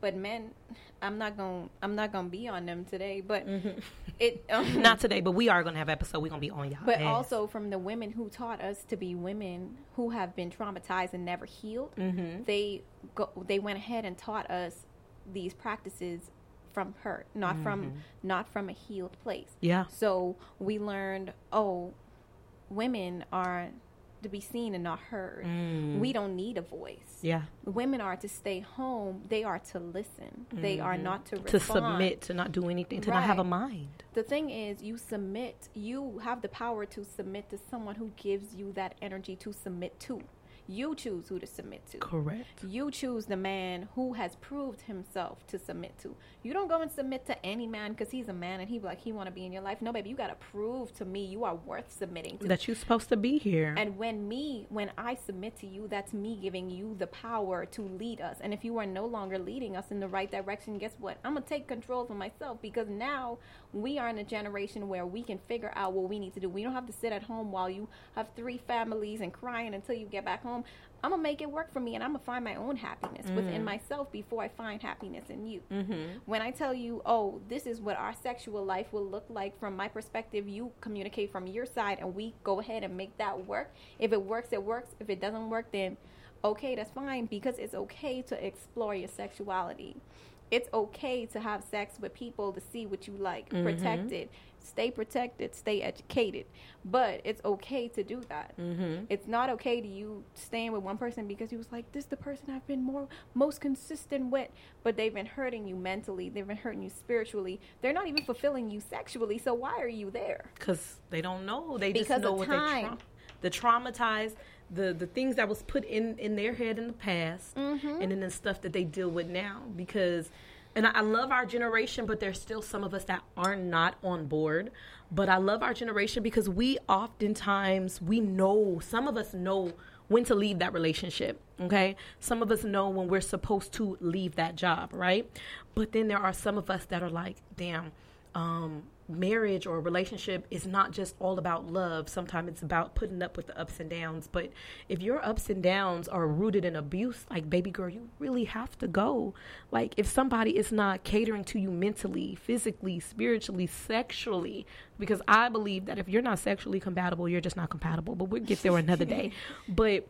but men. I'm not gonna I'm not gonna be on them today, but it um, Not today, but we are gonna have episode. We're gonna be on y'all. but ass. also from the women who taught us to be women who have been traumatized and never healed. Mm-hmm. They go, they went ahead and taught us these practices from hurt, not from not from a healed place. yeah, So we learned, oh, women are to be seen and not heard. We don't need a voice. Mm. yeah, Women are to stay home. They are to listen. They are not to Mm-hmm. to submit, to not do anything, to not have a mind. the thing is you submit you have the power to submit to someone who gives you that energy to submit to you choose who to submit to Correct. you choose the man who has proved himself to submit to you don't go and submit to any man because he's a man and he like he want to be in your life no baby you got to prove to me you are worth submitting to That you're supposed to be here. and when me, when I submit to you, that's me giving you the power to lead us. And if you are no longer leading us in the right direction, guess what? I'm to take control for myself because now we are in a generation where we can figure out what we need to do. We don't have to sit at home while you have three families and crying until you get back home home, I'm gonna make it work for me, and I'm gonna find my own happiness mm-hmm. within myself before I find happiness in you. Mm-hmm. When I tell you, oh, this is what our sexual life will look like from my perspective, you communicate from your side, and we go ahead and make that work. If it works, it works. If it doesn't work, then okay, that's fine because it's okay to explore your sexuality. It's okay to have sex with people to see what you like, mm-hmm. protected stay protected, stay educated. But it's okay to do that. Mm-hmm. It's not okay to you staying with one person because you was like, this is the person I've been more most consistent with, but they've been hurting you mentally, they've been hurting you spiritually. They're not even fulfilling you sexually. So why are you there? Because they don't know. They because just know what time. they tra- the traumatized the the things that was put in in their head in the past mm-hmm. and then the stuff that they deal with now because and I, love our generation, but there's still some of us that are not on board. But I love our generation because we oftentimes we know some of us know when to leave that relationship. Okay, some of us know when we're supposed to leave that job, right? But then there are some of us that are like, damn. Um, marriage or relationship is not just all about love. Sometimes it's about putting up with the ups and downs. But if your ups and downs are rooted in abuse, like baby girl, you really have to go. Like if somebody is not catering to you mentally, physically, spiritually, sexually, because I believe that if you're not sexually compatible, you're just not compatible. But we'll get there another day. But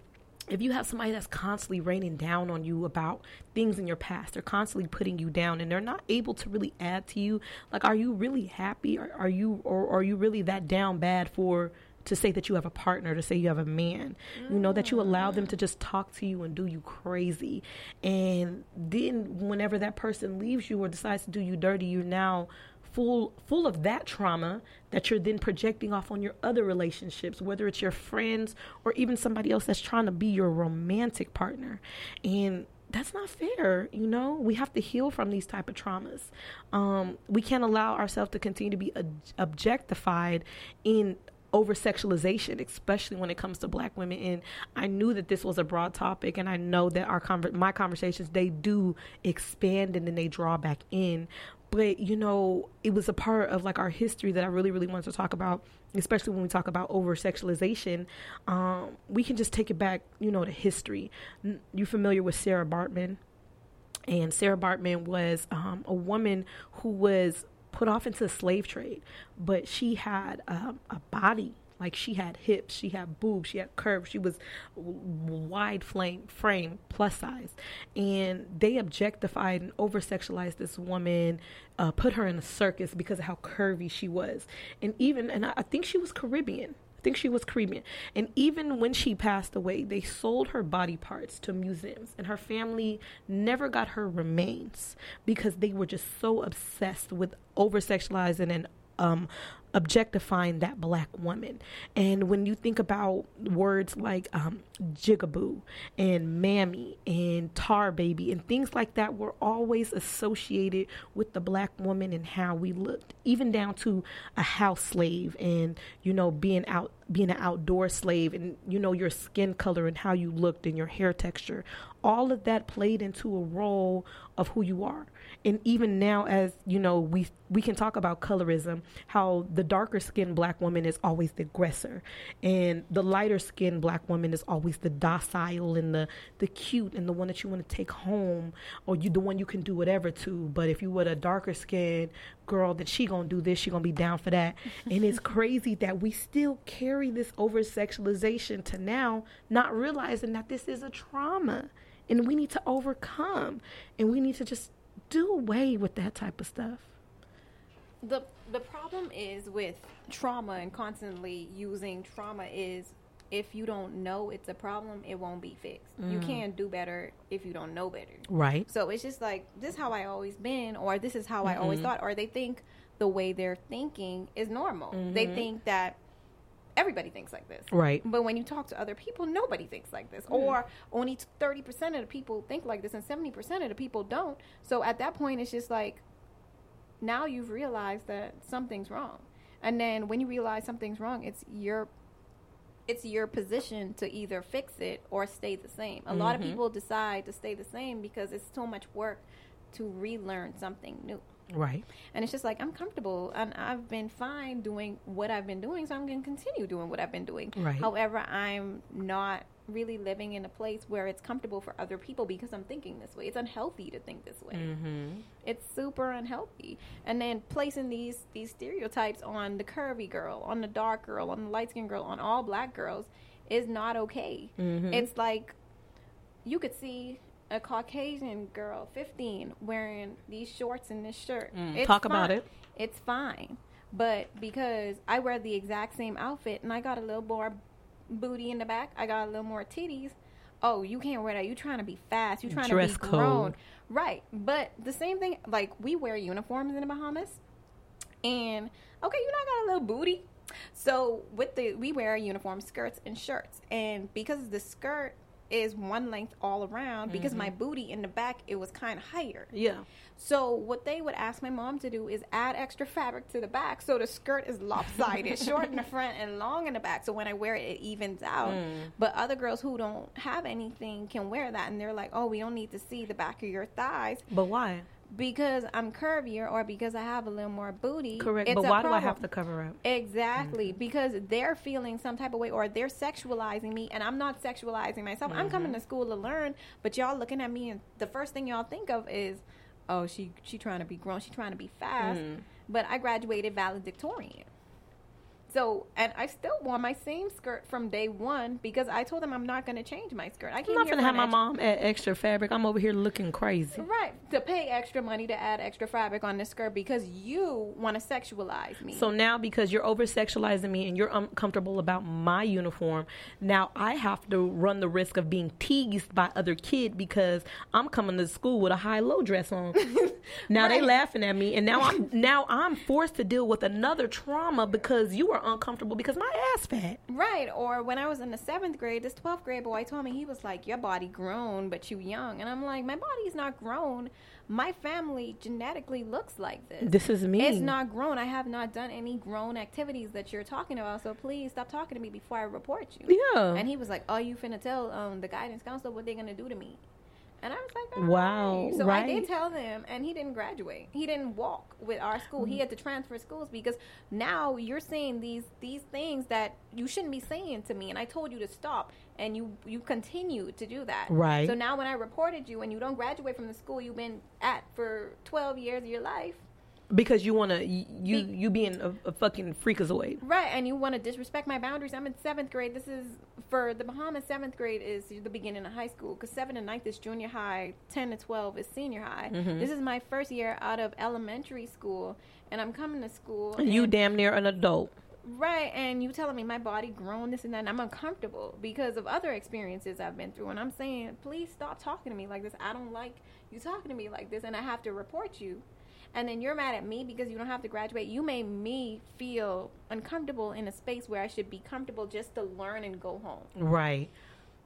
if you have somebody that's constantly raining down on you about things in your past, they're constantly putting you down and they're not able to really add to you, like, are you really happy? Or are you, or, or are you really that down bad for to say that you have a partner, to say you have a man, you know, that you allow them to just talk to you and do you crazy. And then whenever that person leaves you or decides to do you dirty, you're now full full of that trauma that you're then projecting off on your other relationships whether it's your friends or even somebody else that's trying to be your romantic partner. And that's not fair you know? We have to heal from these type of traumas. Um, we can't allow ourselves to continue to be objectified in over sexualization, especially when it comes to black women. And I knew that this was a broad topic, and I know that our conver- my conversations they do expand and then they draw back in but you know it was a part of like our history that i really really wanted to talk about especially when we talk about over sexualization um, we can just take it back you know to history. You familiar with Sarah Baartman? And Sarah Baartman was um, a woman who was put off into the slave trade but she had um, a body like she had hips, she had boobs, she had curves, she was wide flame frame, plus size, and they objectified and over sexualized this woman, uh, put her in a circus because of how curvy she was, and even and I, I think she was Caribbean. I think she was Caribbean. And even when she passed away, they sold her body parts to museums, and her family never got her remains because they were just so obsessed with over sexualizing and um, objectifying that black woman. And when you think about words like um, jigaboo and mammy and tar baby and things like that were always associated with the black woman and how we looked, even down to a house slave and, you know, being out being an outdoor slave and you know your skin color and how you looked and your hair texture all of that played into a role of who you are and even now as you know we we can talk about colorism how the darker skinned black woman is always the aggressor and the lighter skinned black woman is always the docile and the the cute and the one that you want to take home or you the one you can do whatever to but if you were a darker skinned girl that she gonna do this she gonna be down for that and it's crazy that we still carry this over sexualization to now not realizing that this is a trauma and we need to overcome and we need to just do away with that type of stuff. The the problem is with trauma and constantly using trauma is if you don't know it's a problem, it won't be fixed. Mm. You can't do better if you don't know better. Right. So it's just like this is how I always been or this is how mm-hmm. I always mm-hmm. thought or they think the way they're thinking is normal. Mm-hmm. They think that everybody thinks like this. Right. But when you talk to other people, nobody thinks like this. Mm. Or only 30% of the people think like this and 70% of the people don't. So at that point, it's just like, now you've realized that something's wrong. And then when you realize something's wrong, it's your it's your position to either fix it or stay the same. A mm-hmm. lot of mm-hmm. people decide to stay the same because it's so much work to relearn something new. Right. And it's just like I'm comfortable and I've been fine doing what I've been doing, so I'm going to continue doing what I've been doing. Right. However, I'm not really living in a place where it's comfortable for other people because I'm thinking this way. It's unhealthy to think this way. Mm-hmm. It's super unhealthy. And then placing these these stereotypes on the curvy girl, on the dark girl, on the light skinned girl, on all black girls is not okay. Mhm. It's like you could see a Caucasian girl, 15, wearing these shorts and this shirt. Mm, talk about it. It's fine. But because I wear the exact same outfit and I got a little more booty in the back, I got a little more titties. Oh, you can't wear that. You trying to be fast. You trying Dress to be code. grown. Right. But the same thing, like we wear uniforms in the Bahamas. And okay, you know I got a little booty. So with the we wear uniform skirts and shirts. And because the skirt is one length all around, because my mm-hmm. booty in the back it was kind of higher. Yeah. So what they would ask my mom to do is add extra fabric to the back so the skirt is lopsided, short in the front and long in the back. So when I wear it, it evens out. Mm. But other girls who don't have anything can wear that, and they're like, "Oh, we don't need to see the back of your thighs But why? Because I'm curvier or because I have a little more booty." Correct. it's but a why do I have to cover up? Exactly, mm-hmm. because they're feeling some type of way or they're sexualizing me, and I'm not sexualizing myself. I'm coming mm-hmm. to school to learn, but y'all looking at me, and the first thing y'all think of is, oh, she she trying to be grown, she trying to be fast. Mm-hmm. But I graduated valedictorian. So, and I still wore my same skirt from day one because I told them I'm not going to change my skirt. I I'm came not here gonna have my mom add extra fabric. I'm over here looking crazy. Right, to pay extra money to add extra fabric on this skirt because you want to sexualize me. So now, because you're over sexualizing me and you're uncomfortable about my uniform, now I have to run the risk of being teased by other kid because I'm coming to school with a high low dress on. now they laughing at me, and now I'm now I'm forced to deal with another trauma because you are uncomfortable because my ass fat. Right. Or when I was in the seventh grade, this 12th grade boy told me, he was like, Your body grown, but you young. And I'm like, My body's not grown. My family genetically looks like this. This is me. It's not grown. I have not done any grown activities that you're talking about. So please stop talking to me before I report you. Yeah. And he was like, Oh, you finna tell um, the guidance counselor what they're going to do to me. And I was like, "All Wow, right." So I right. did tell them, and he didn't graduate. He didn't walk with our school. He mm. had to transfer schools because now you're saying these these things that you shouldn't be saying to me. And I told you to stop, and you you continue to do that. Right. So now when I reported you, and you don't graduate from the school you've been at for 12 years of your life, because you want to you Be- you being a, a fucking freakazoid. Right, and you want to disrespect my boundaries. I'm in seventh grade. This is for the Bahamas. Seventh grade is the beginning of high school because seven and ninth is junior high. Ten to twelve is senior high. Mm-hmm. This is my first year out of elementary school, and I'm coming to school. You and- damn near an adult. right, and you telling me my body grown this and that. And I'm uncomfortable because of other experiences I've been through, and I'm saying, please stop talking to me like this. I don't like you talking to me like this, and I have to report you and then you're mad at me because you don't have to graduate. You made me feel uncomfortable in a space where I should be comfortable just to learn and go home. Right.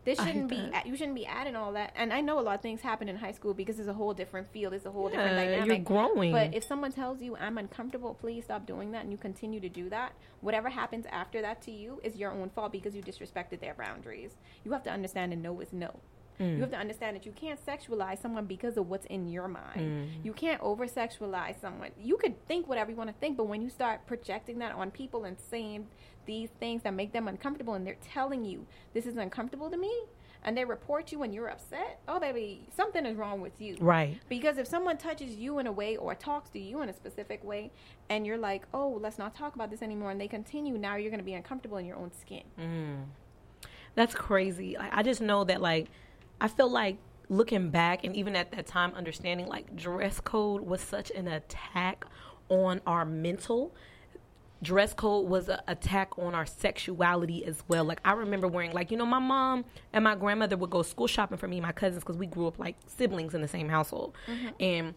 This shouldn't be. You shouldn't be adding all that. And I know a lot of things happen in high school because it's a whole different field. It's a whole different Yeah, dynamic. you're growing. But if someone tells you I'm uncomfortable, please stop doing that, and you continue to do that. Whatever happens after that to you is your own fault because you disrespected their boundaries. You have to understand and know is no. Mm. You have to understand that you can't sexualize someone because of what's in your mind. Mm. You can't over sexualize someone. You could think whatever you want to think, but when you start projecting that on people and saying these things that make them uncomfortable and they're telling you this is uncomfortable to me and they report you and you're upset, oh baby, something is wrong with you. Right. Because if someone touches you in a way or talks to you in a specific way and you're like, oh, let's not talk about this anymore, and they continue, now you're going to be uncomfortable in your own skin. Mm. That's crazy. I, I just know that like I feel like looking back and even at that time understanding like dress code was such an attack on our mental. Dress code was an attack on our sexuality as well. Like I remember wearing like you know my mom and my grandmother would go school shopping for me and my cousins because we grew up like siblings in the same household, mm-hmm. and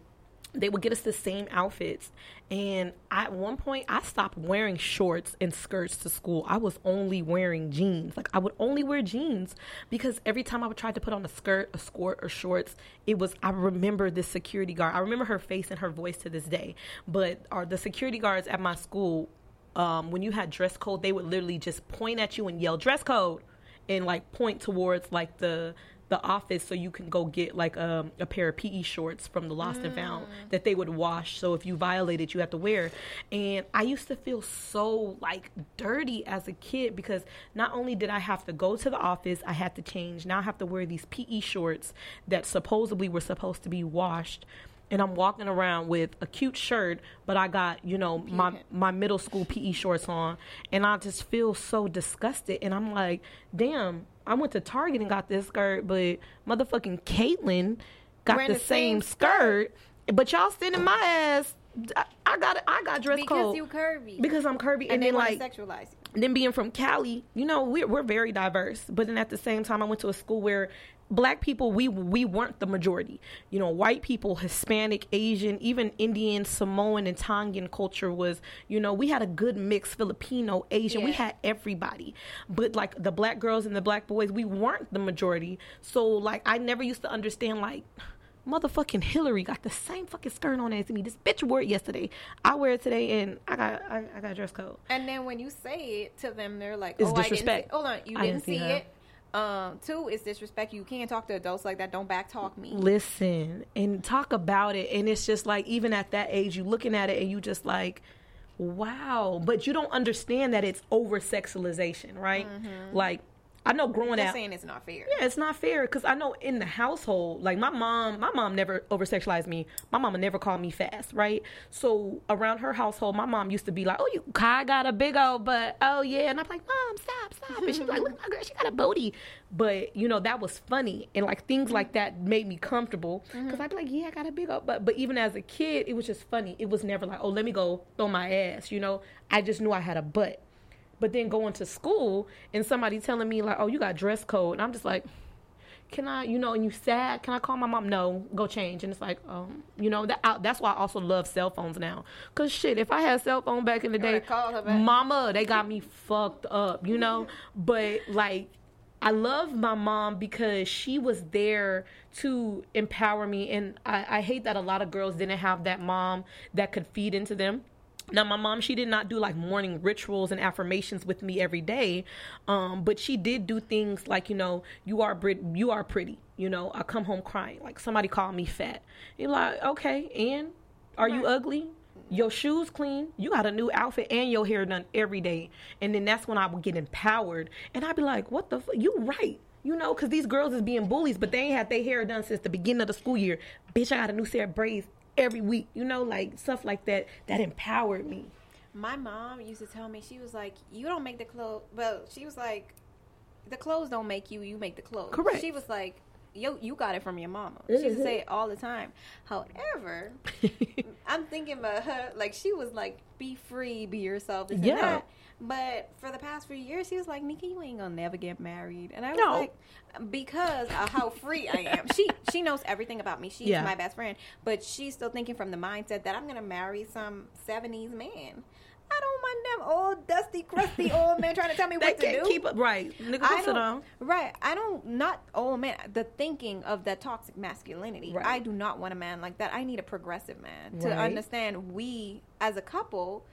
they would get us the same outfits. And I, at one point, I stopped wearing shorts and skirts to school. I was only wearing jeans. Like I would only wear jeans because every time I would try to put on a skirt, a skirt, or shorts, it was. I remember this security guard. I remember her face and her voice to this day. But are the security guards at my school? Um, when you had dress code, they would literally just point at you and yell dress code, and like point towards like the the office so you can go get like a, a pair of PE shorts from the lost and found Mm. that they would wash. So if you violated, you have to wear. And I used to feel so like dirty as a kid because not only did I have to go to the office, I had to change. Now I have to wear these PE shorts that supposedly were supposed to be washed. And I'm walking around with a cute shirt, but I got, you know, my my middle school PE shorts on, and I just feel so disgusted. And I'm like, damn, I went to Target and got this skirt, but motherfucking Caitlyn got Wearing the, the same, same skirt, but y'all sending my ass. I, I got I got dress because code you curvy. because I'm curvy, and, and, then like sexualize you. then being from Cali, you know, we're we're very diverse. But then at the same time, I went to a school where black people we we weren't the majority. You know, white people, Hispanic, Asian, even Indian, Samoan, and Tongan culture was. You know, we had a good mix. Filipino, Asian, we had everybody. But like the black girls and the black boys, we weren't the majority. So like, I never used to understand like motherfucking Hillary got the same fucking skirt on as me. This bitch wore it yesterday. I wear it today, and I got I, I got dress code. And then when you say it to them, they're like, It's "Oh, I didn't see, hold on, you didn't didn't see see it." Um, two is disrespect. You can't talk to adults like that. Don't backtalk me. listen and talk about it and it's just like even at that age you looking at it and you just like wow but you don't understand that it's over sexualization right like i know growing up, saying it's not fair. yeah, it's not fair because I know in the household, like my mom, my mom never over sexualized me. My mama never called me fast, right? So around her household, my mom used to be like, "Oh, you Kai got a big old butt." Oh yeah, and I'm like, "Mom, stop, stop!" And she's like, "Look, my girl, she got a booty." But you know that was funny, and like things like that made me comfortable because I'd be like, "Yeah, I got a big old butt." But even as a kid, it was just funny. It was never like, "Oh, let me go throw my ass," you know. I just knew I had a butt. But then going to school and somebody telling me like, "Oh, you got dress code," and I'm just like, "Can I, you know?" And you sad? Can I call my mom? No, go change. And it's like, um, you know, that I, that's why I also love cell phones now. Cause shit, if I had a cell phone back in the day, call her back. mama, they got me fucked up, you know. But like. I love my mom because she was there to empower me, and I, I hate that a lot of girls didn't have that mom that could feed into them. Now, my mom, she did not do like morning rituals and affirmations with me every day, um, but she did do things like, you know, you are Brit- you are pretty. You know, I come home crying. Like somebody called me fat. You're like, okay, and are you ugly? Your shoes clean. You got a new outfit and your hair done every day. And then that's when I would get empowered, and I'd be like, what the? F- you right? You know, because these girls is being bullies, but they ain't had their hair done since the beginning of the school year. Bitch, I got a new set of braids every week. You know, like stuff like that. That empowered me. My mom used to tell me she was like, "You don't make the clothes." Well, she was like, "The clothes don't make you. You make the clothes." Correct. She was like, "Yo, you got it from your mama." She used to mm-hmm. say it all the time. However, I'm thinking about her like she was like, "Be free, be yourself." Yeah. But for the past few years, she was like, "Nikki, you ain't gonna never get married," and I was No. like, because of how free I am. She she knows everything about me. She's Yeah. my best friend, but she's still thinking from the mindset that I'm gonna marry some '70s man. I don't want them old, dusty, crusty old men trying to tell me what to do. keep up right. Nigga, I don't, right. I don't not old man. The thinking of that toxic masculinity. Right. I do not want a man like that. I need a progressive man to understand we as a couple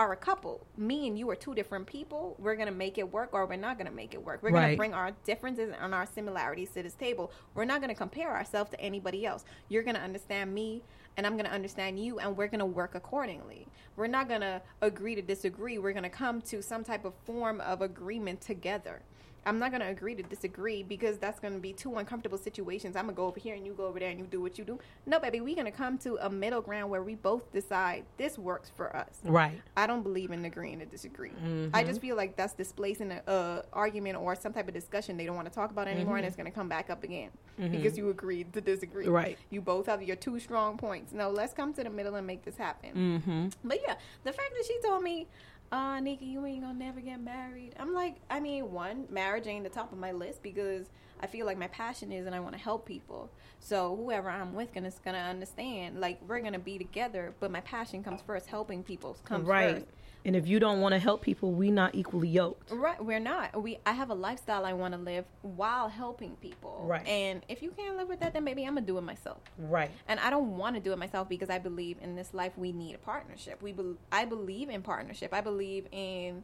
are a couple. Me and you are two different people. We're gonna make it work, or we're not gonna make it work. We're gonna bring our differences and our similarities to this table. We're not gonna compare ourselves to anybody else. You're gonna understand me, and I'm gonna understand you, and we're gonna work accordingly. We're not gonna agree to disagree. We're gonna come to some type of form of agreement together. I'm not gonna agree to disagree because that's gonna be two uncomfortable situations. I'm gonna go over here and you go over there and you do what you do. No, baby, we're gonna come to a middle ground where we both decide this works for us. Right. I don't believe in agreeing to disagree. Mm-hmm. I just feel like that's displacing an argument or some type of discussion they don't want to talk about anymore, and it's going to come back up again because you agreed to disagree. Mm-hmm. Right. You both have your two strong points. No, let's come to the middle and make this happen. Mm-hmm. But yeah, the fact that she told me, uh, Nikki, you ain't gonna never get married. I'm like, I mean, one, marriage ain't the top of my list because I feel like my passion is and I want to help people. So whoever I'm with gonna, is gonna understand. Like we're gonna be together, but my passion comes first. Helping people comes Right. first. And if you don't want to help people, we not equally yoked. Right, we're not. We I have a lifestyle I want to live while helping people. Right. And if you can't live with that, then maybe I'm gonna do it myself. Right. And I don't want to do it myself because I believe in this life we need a partnership. We be, I believe in partnership. I believe in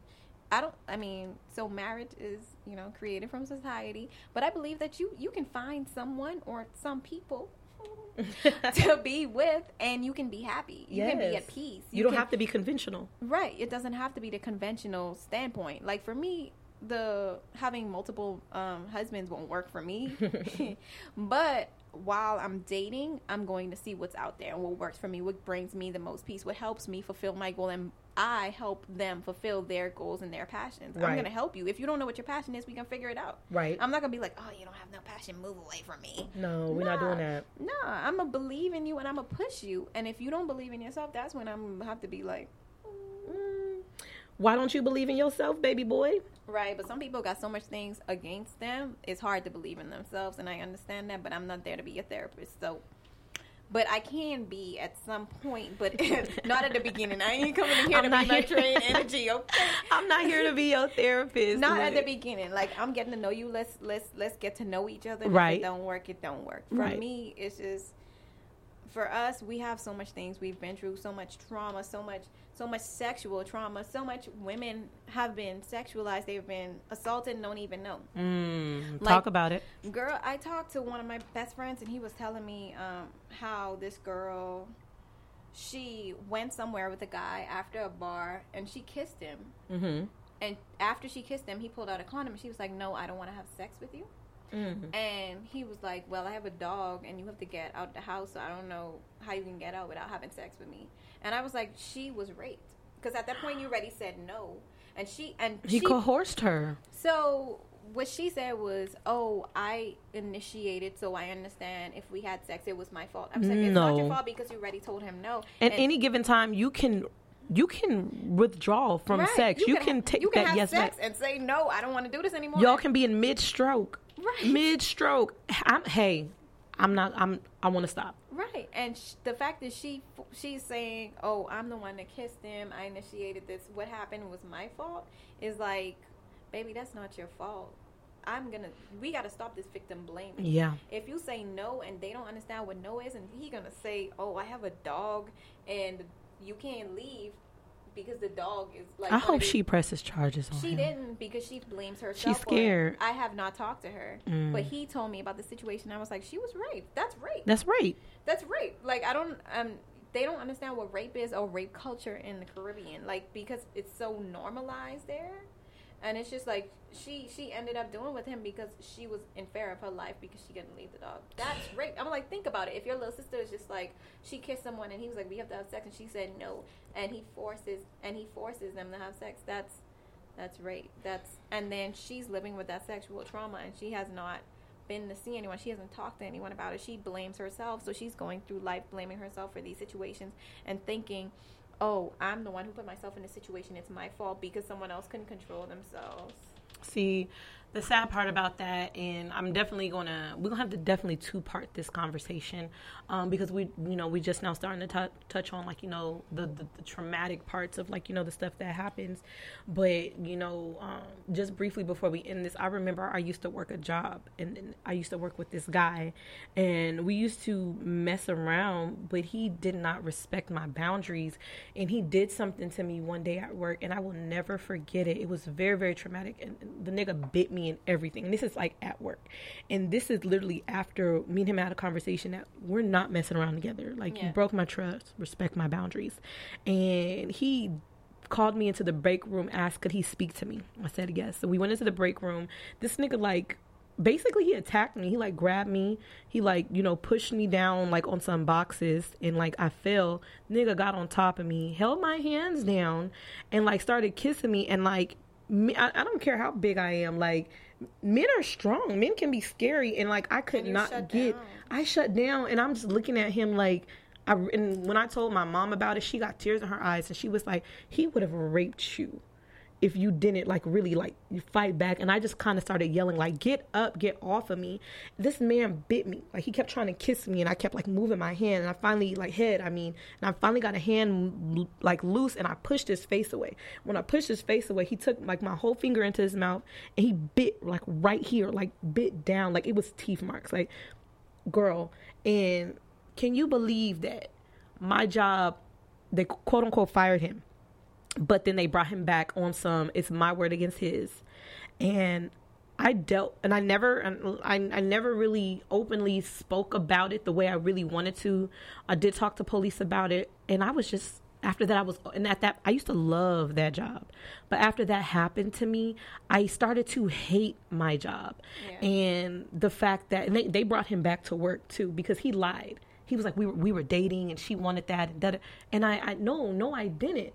I don't. I mean, so marriage is you know created from society, but I believe that you you can find someone or some people to be with and you can be happy. You yes. can be at peace. You, you don't can, have to be conventional. Right. It doesn't have to be the conventional standpoint. Like for me the having multiple um, husbands won't work for me. But while I'm dating, I'm going to see what's out there and what works for me, what brings me the most peace, what helps me fulfill my goal, and I help them fulfill their goals and their passions. Right. I'm going to help you. If you don't know what your passion is, we can figure it out. Right. I'm not going to be like, oh, you don't have no passion, move away from me. No, we're nah, not doing that. Nah, I'm going to believe in you and I'm going to push you. And if you don't believe in yourself, that's when I'm going to have to be like, mm, why don't you believe in yourself, baby boy? Right, but some people got so much things against them. It's hard to believe in themselves, and I understand that. But I'm not there to be a therapist, so. But I can be at some point, but not at the beginning. I ain't coming in here I'm to be my trained energy. Okay, I'm not here to be your therapist. Not at the beginning. Like I'm getting to know you. Let's let's let's get to know each other. Right. If it don't work. It don't work. For right. me, it's just for us. We have so much things we've been through, so much trauma, so much so much sexual trauma. So much women have been sexualized. They've been assaulted and don't even know. Mm, like, talk about it. Girl, I talked to one of my best friends and he was telling me um, how this girl, she went somewhere with a guy after a bar and she kissed him. Mm-hmm. And after she kissed him, he pulled out a condom and she was like, No, I don't want to have sex with you. Mm-hmm. And he was like, "Well, I have a dog, and you have to get out the house. So I don't know how you can get out without having sex with me." And I was like, "She was raped," because at that point you already said no, and she and he she, coerced her. So what she said was, "Oh, I initiated, so I understand if we had sex, it was my fault." I'm saying no. it's not your fault because you already told him no. At and any given time, you can you can withdraw from right. sex. You, you can, can, take you can that yes sex and say no. I don't want to do this anymore. Y'all can be in mid stroke. Right. Mid stroke. I'm hey, I'm not. I'm. I want to stop. Right, and sh- the fact that she she's saying, "Oh, I'm the one that kissed him. I initiated this. What happened was my fault." Is like, baby, that's not your fault. I'm gonna. We got to stop this victim blaming. Yeah. If you say no and they don't understand what no is, and he gonna say, "Oh, I have a dog and you can't leave," because the dog is like. I hope she presses charges on she him. didn't because she blames herself. She's scared. I have not talked to her, mm. but he told me about the situation. I was like, she was raped. That's rape. That's rape. That's rape. Like I don't um. They don't understand what rape is or rape culture in the Caribbean, like because it's so normalized there and it's just like she she ended up doing with him because she was in fear of her life because she couldn't leave the dog. That's rape. I'm like, think about it. If your little sister is just like she kissed someone and he was like, we have to have sex, and she said no, and he forces and he forces them to have sex. That's that's rape. That's and then she's living with that sexual trauma and she has not been to see anyone. She hasn't talked to anyone about it. She blames herself. So she's going through life blaming herself for these situations and thinking oh, I'm the one who put myself in this situation. It's my fault because someone else couldn't control themselves. See, the sad part about that, and I'm definitely gonna we're gonna have to definitely two part this conversation um, because we you know we just now starting to t- touch on like you know the, the, the traumatic parts of like you know the stuff that happens, but you know um, just briefly before we end this, I remember I used to work a job and, and I used to work with this guy, and we used to mess around, but he did not respect my boundaries, and he did something to me one day at work, and I will never forget it. It was very very traumatic, and the nigga bit me me and everything. And this is like at work. And this is literally after me and him had a conversation that we're not messing around together. Like yeah. you broke my trust, respect my boundaries. And he called me into the break room, asked could he speak to me. I said yes. So we went into the break room. This nigga like basically he attacked me. He like grabbed me. He like, you know, pushed me down like on some boxes and like I fell. Nigga got on top of me, held my hands down and like started kissing me and like I, I, don't care how big I am. Like men are strong. Men can be scary, and like I could not get. Down. I shut down, and I'm just looking at him like. I, and when I told my mom about it, she got tears in her eyes, and she was like, "He would have raped you." If you didn't like really like you fight back. And i just kind of started yelling like get up get off of me. This man bit me. Like he kept trying to kiss me and i kept like moving my hand and i finally like head i mean and i finally got a hand like loose and i pushed his face away. When i pushed his face away he took like my whole finger into his mouth and he bit like right here like bit down. Like it was teeth marks like girl. And can you believe that my job they quote unquote fired him but then they brought him back on some it's my word against his and I dealt and I never I, I never really openly spoke about it the way I really wanted to. I did talk to police about it and I was just after that I was and at that I used to love that job. But after that happened to me, I started to hate my job. Yeah. And the fact that and they, they brought him back to work too because he lied. He was like we were we were dating and she wanted that and that and I, I no, no I didn't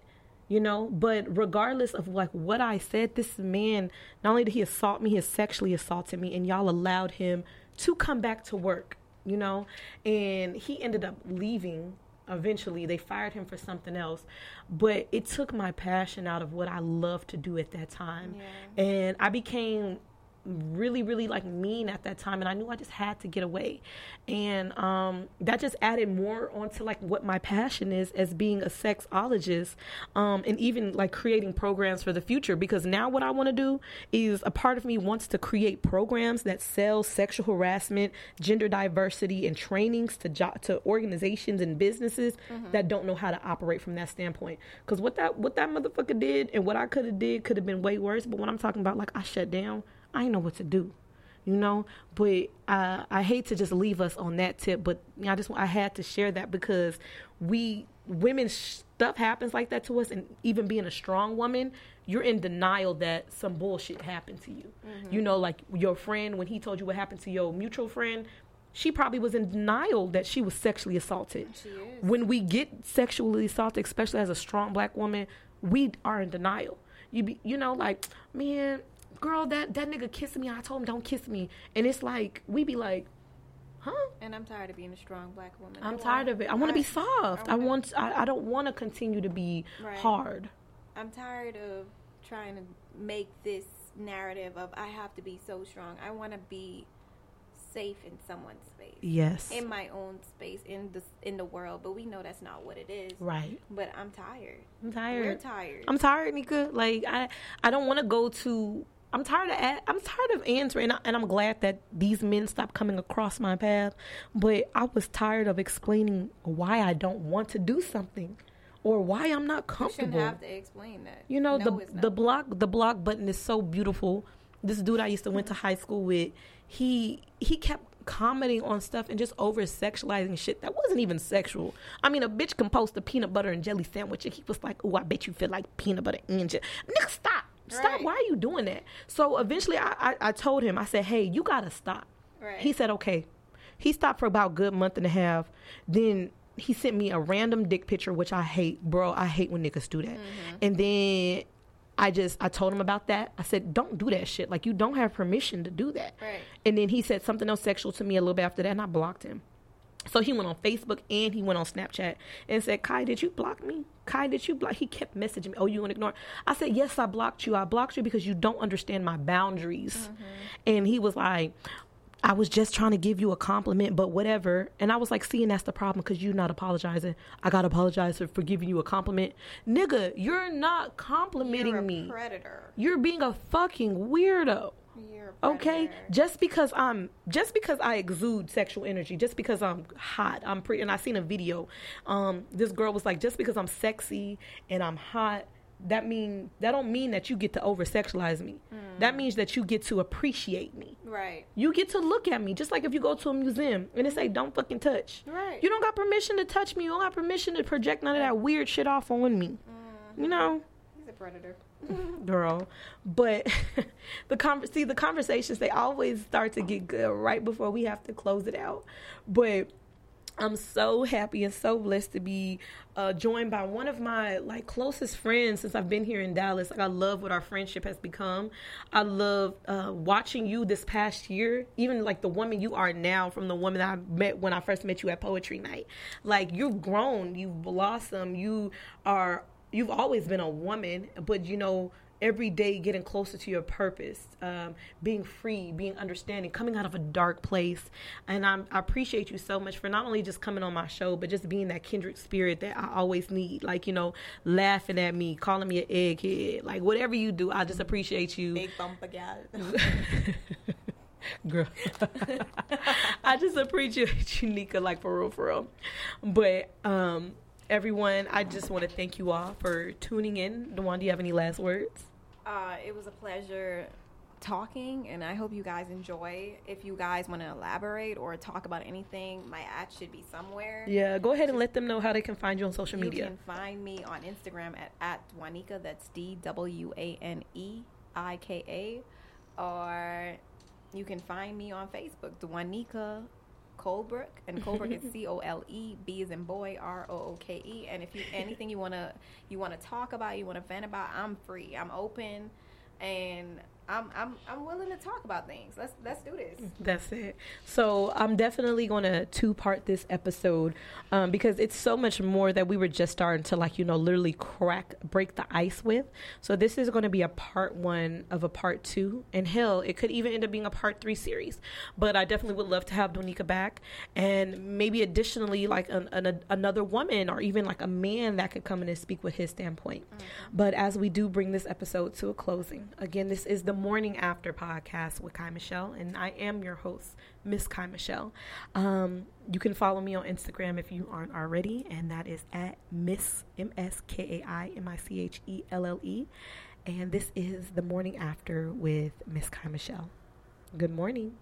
you know? But regardless of like what i said this man not only did he assault me he sexually assaulted me and y'all allowed him to come back to work you know? And he ended up leaving eventually. They fired him for something else. But it took my passion out of what i loved to do at that time. Yeah. and i became really really like mean at that time and i knew i just had to get away and um, that just added more onto like what my passion is as being a sexologist um, and even like creating programs for the future because now what i want to do is a part of me wants to create programs that sell sexual harassment gender diversity and trainings to jo- to organizations and businesses mm-hmm. that don't know how to operate from that standpoint because what that what that motherfucker did and what i could have did could have been way worse but when i'm talking about like i shut down I know what to do, you know. But I I hate to just leave us on that tip, but I just I had to share that because we women stuff happens like that to us, and even being a strong woman, you're in denial that some bullshit happened to you. Mm-hmm. You know, like your friend when he told you what happened to your mutual friend. She probably was in denial that she was sexually assaulted. When we get sexually assaulted, especially as a strong black woman, we are in denial. You be, you know, like, man, girl, that that nigga kissed me. I told him don't kiss me, and it's like we be like, huh? And I'm tired of being a strong black woman. I'm tired of it. I want to be soft. I, I want. I, I don't want to continue to be right. hard. I'm tired of trying to make this narrative of I have to be so strong. I want to be safe in someone's space. Yes. In my own space in the in the world, but we know that's not what it is. Right. But I'm tired. I'm tired. We're tired. I'm tired, Nika. Like I I don't want to go to I'm tired of I'm tired of answering, and I'm glad that these men stopped coming across my path. But I was tired of explaining why I don't want to do something, or why I'm not comfortable. You shouldn't have to explain that. You know, no, the the block the block button is so beautiful. This dude I used to went to high school with, he he kept commenting on stuff and just over sexualizing shit that wasn't even sexual. I mean, a bitch can post a peanut butter and jelly sandwich and he was like, "Oh, I bet you feel like peanut butter and jelly." Nigga, stop. Stop. Right. Why are you doing that? So eventually I, I, I told him, I said, hey, you got to stop. Right. He said, okay. He stopped for about a good month and a half. Then he sent me a random dick picture, which I hate, bro. I hate when niggas do that. Mm-hmm. And then I just I told him about that. I said, "Don't do that shit. Like you don't have permission to do that." Right. And then he said something else sexual to me a little bit after that, and I blocked him. So he went on Facebook and he went on Snapchat and said, Kai, did you block me? Kai, did you block? He kept messaging me. Oh, you want to ignore? I said, yes, I blocked you. I blocked you because you don't understand my boundaries. Mm-hmm. And he was like, I was just trying to give you a compliment, but whatever. And I was like, seeing that's the problem because you're not apologizing. I got to apologize for, for giving you a compliment. Nigga, you're not complimenting you're me. predator. You're being a fucking weirdo okay just because i'm just because i exude sexual energy just because i'm hot i'm pretty and i seen a video um this girl was like just because i'm sexy and i'm hot that mean that don't mean that you get to over sexualize me. Mm. that means that you get to appreciate me. Right. You get to look at me just like if you go to a museum and they say don't fucking touch. Right. You don't got permission to touch me. You don't got permission to project none of that weird shit off on me. Mm-hmm. you know? He's a predator girl. But the con- see the conversations they always start to get good right before we have to close it out. But I'm so happy and so blessed to be uh, joined by one of my like closest friends since I've been here in Dallas. Like I love what our friendship has become. I love uh, watching you this past year, even like the woman you are now from the woman I met when I first met you at Poetry Night. Like you've grown, you've blossomed, you are you've always been a woman, but you know, every day getting closer to your purpose, um, being free, being understanding, coming out of a dark place. And I'm, i appreciate you so much for not only just coming on my show, but just being that kindred spirit that I always need. Like, you know, laughing at me, calling me an egghead, like whatever you do, I just appreciate you. Big bump again. Girl, I just appreciate you, Nika, like for real, for real. But um, everyone, I just want to thank you all for tuning in. Dewan, do you have any last words? Uh, it was a pleasure talking, and I hope you guys enjoy. If you guys want to elaborate or talk about anything, my ad should be somewhere. Yeah, go ahead and let them know how they can find you on social media. You can find me on Instagram at, at Dwaneika, that's D W A N E I K A, or you can find me on Facebook, Dwaneika Colebrooke, and Colebrooke is C O L E B is in boy R O O K E. And if you anything you wanna you wanna talk about, you wanna vent about, I'm free. I'm open, and I'm I'm I'm willing to talk about things. Let's let's do this. That's it. So I'm definitely going to two part this episode um, because it's so much more that we were just starting to like you know literally crack break the ice with. So this is going to be a part one of a part two, and hell, it could even end up being a part three series. But I definitely would love to have Donika back, and maybe additionally like an, an, another woman or even like a man that could come in and speak with his standpoint. Mm-hmm. But as we do bring this episode to a closing, again, this is the the Morning After podcast with Kai Michelle, and I am your host, Miss Kai Michelle. Um, you can follow me on Instagram if you aren't already, and that is at Miss M S K A I M I C H E L L E. And this is the Morning After with Miss Kai Michelle. Good morning.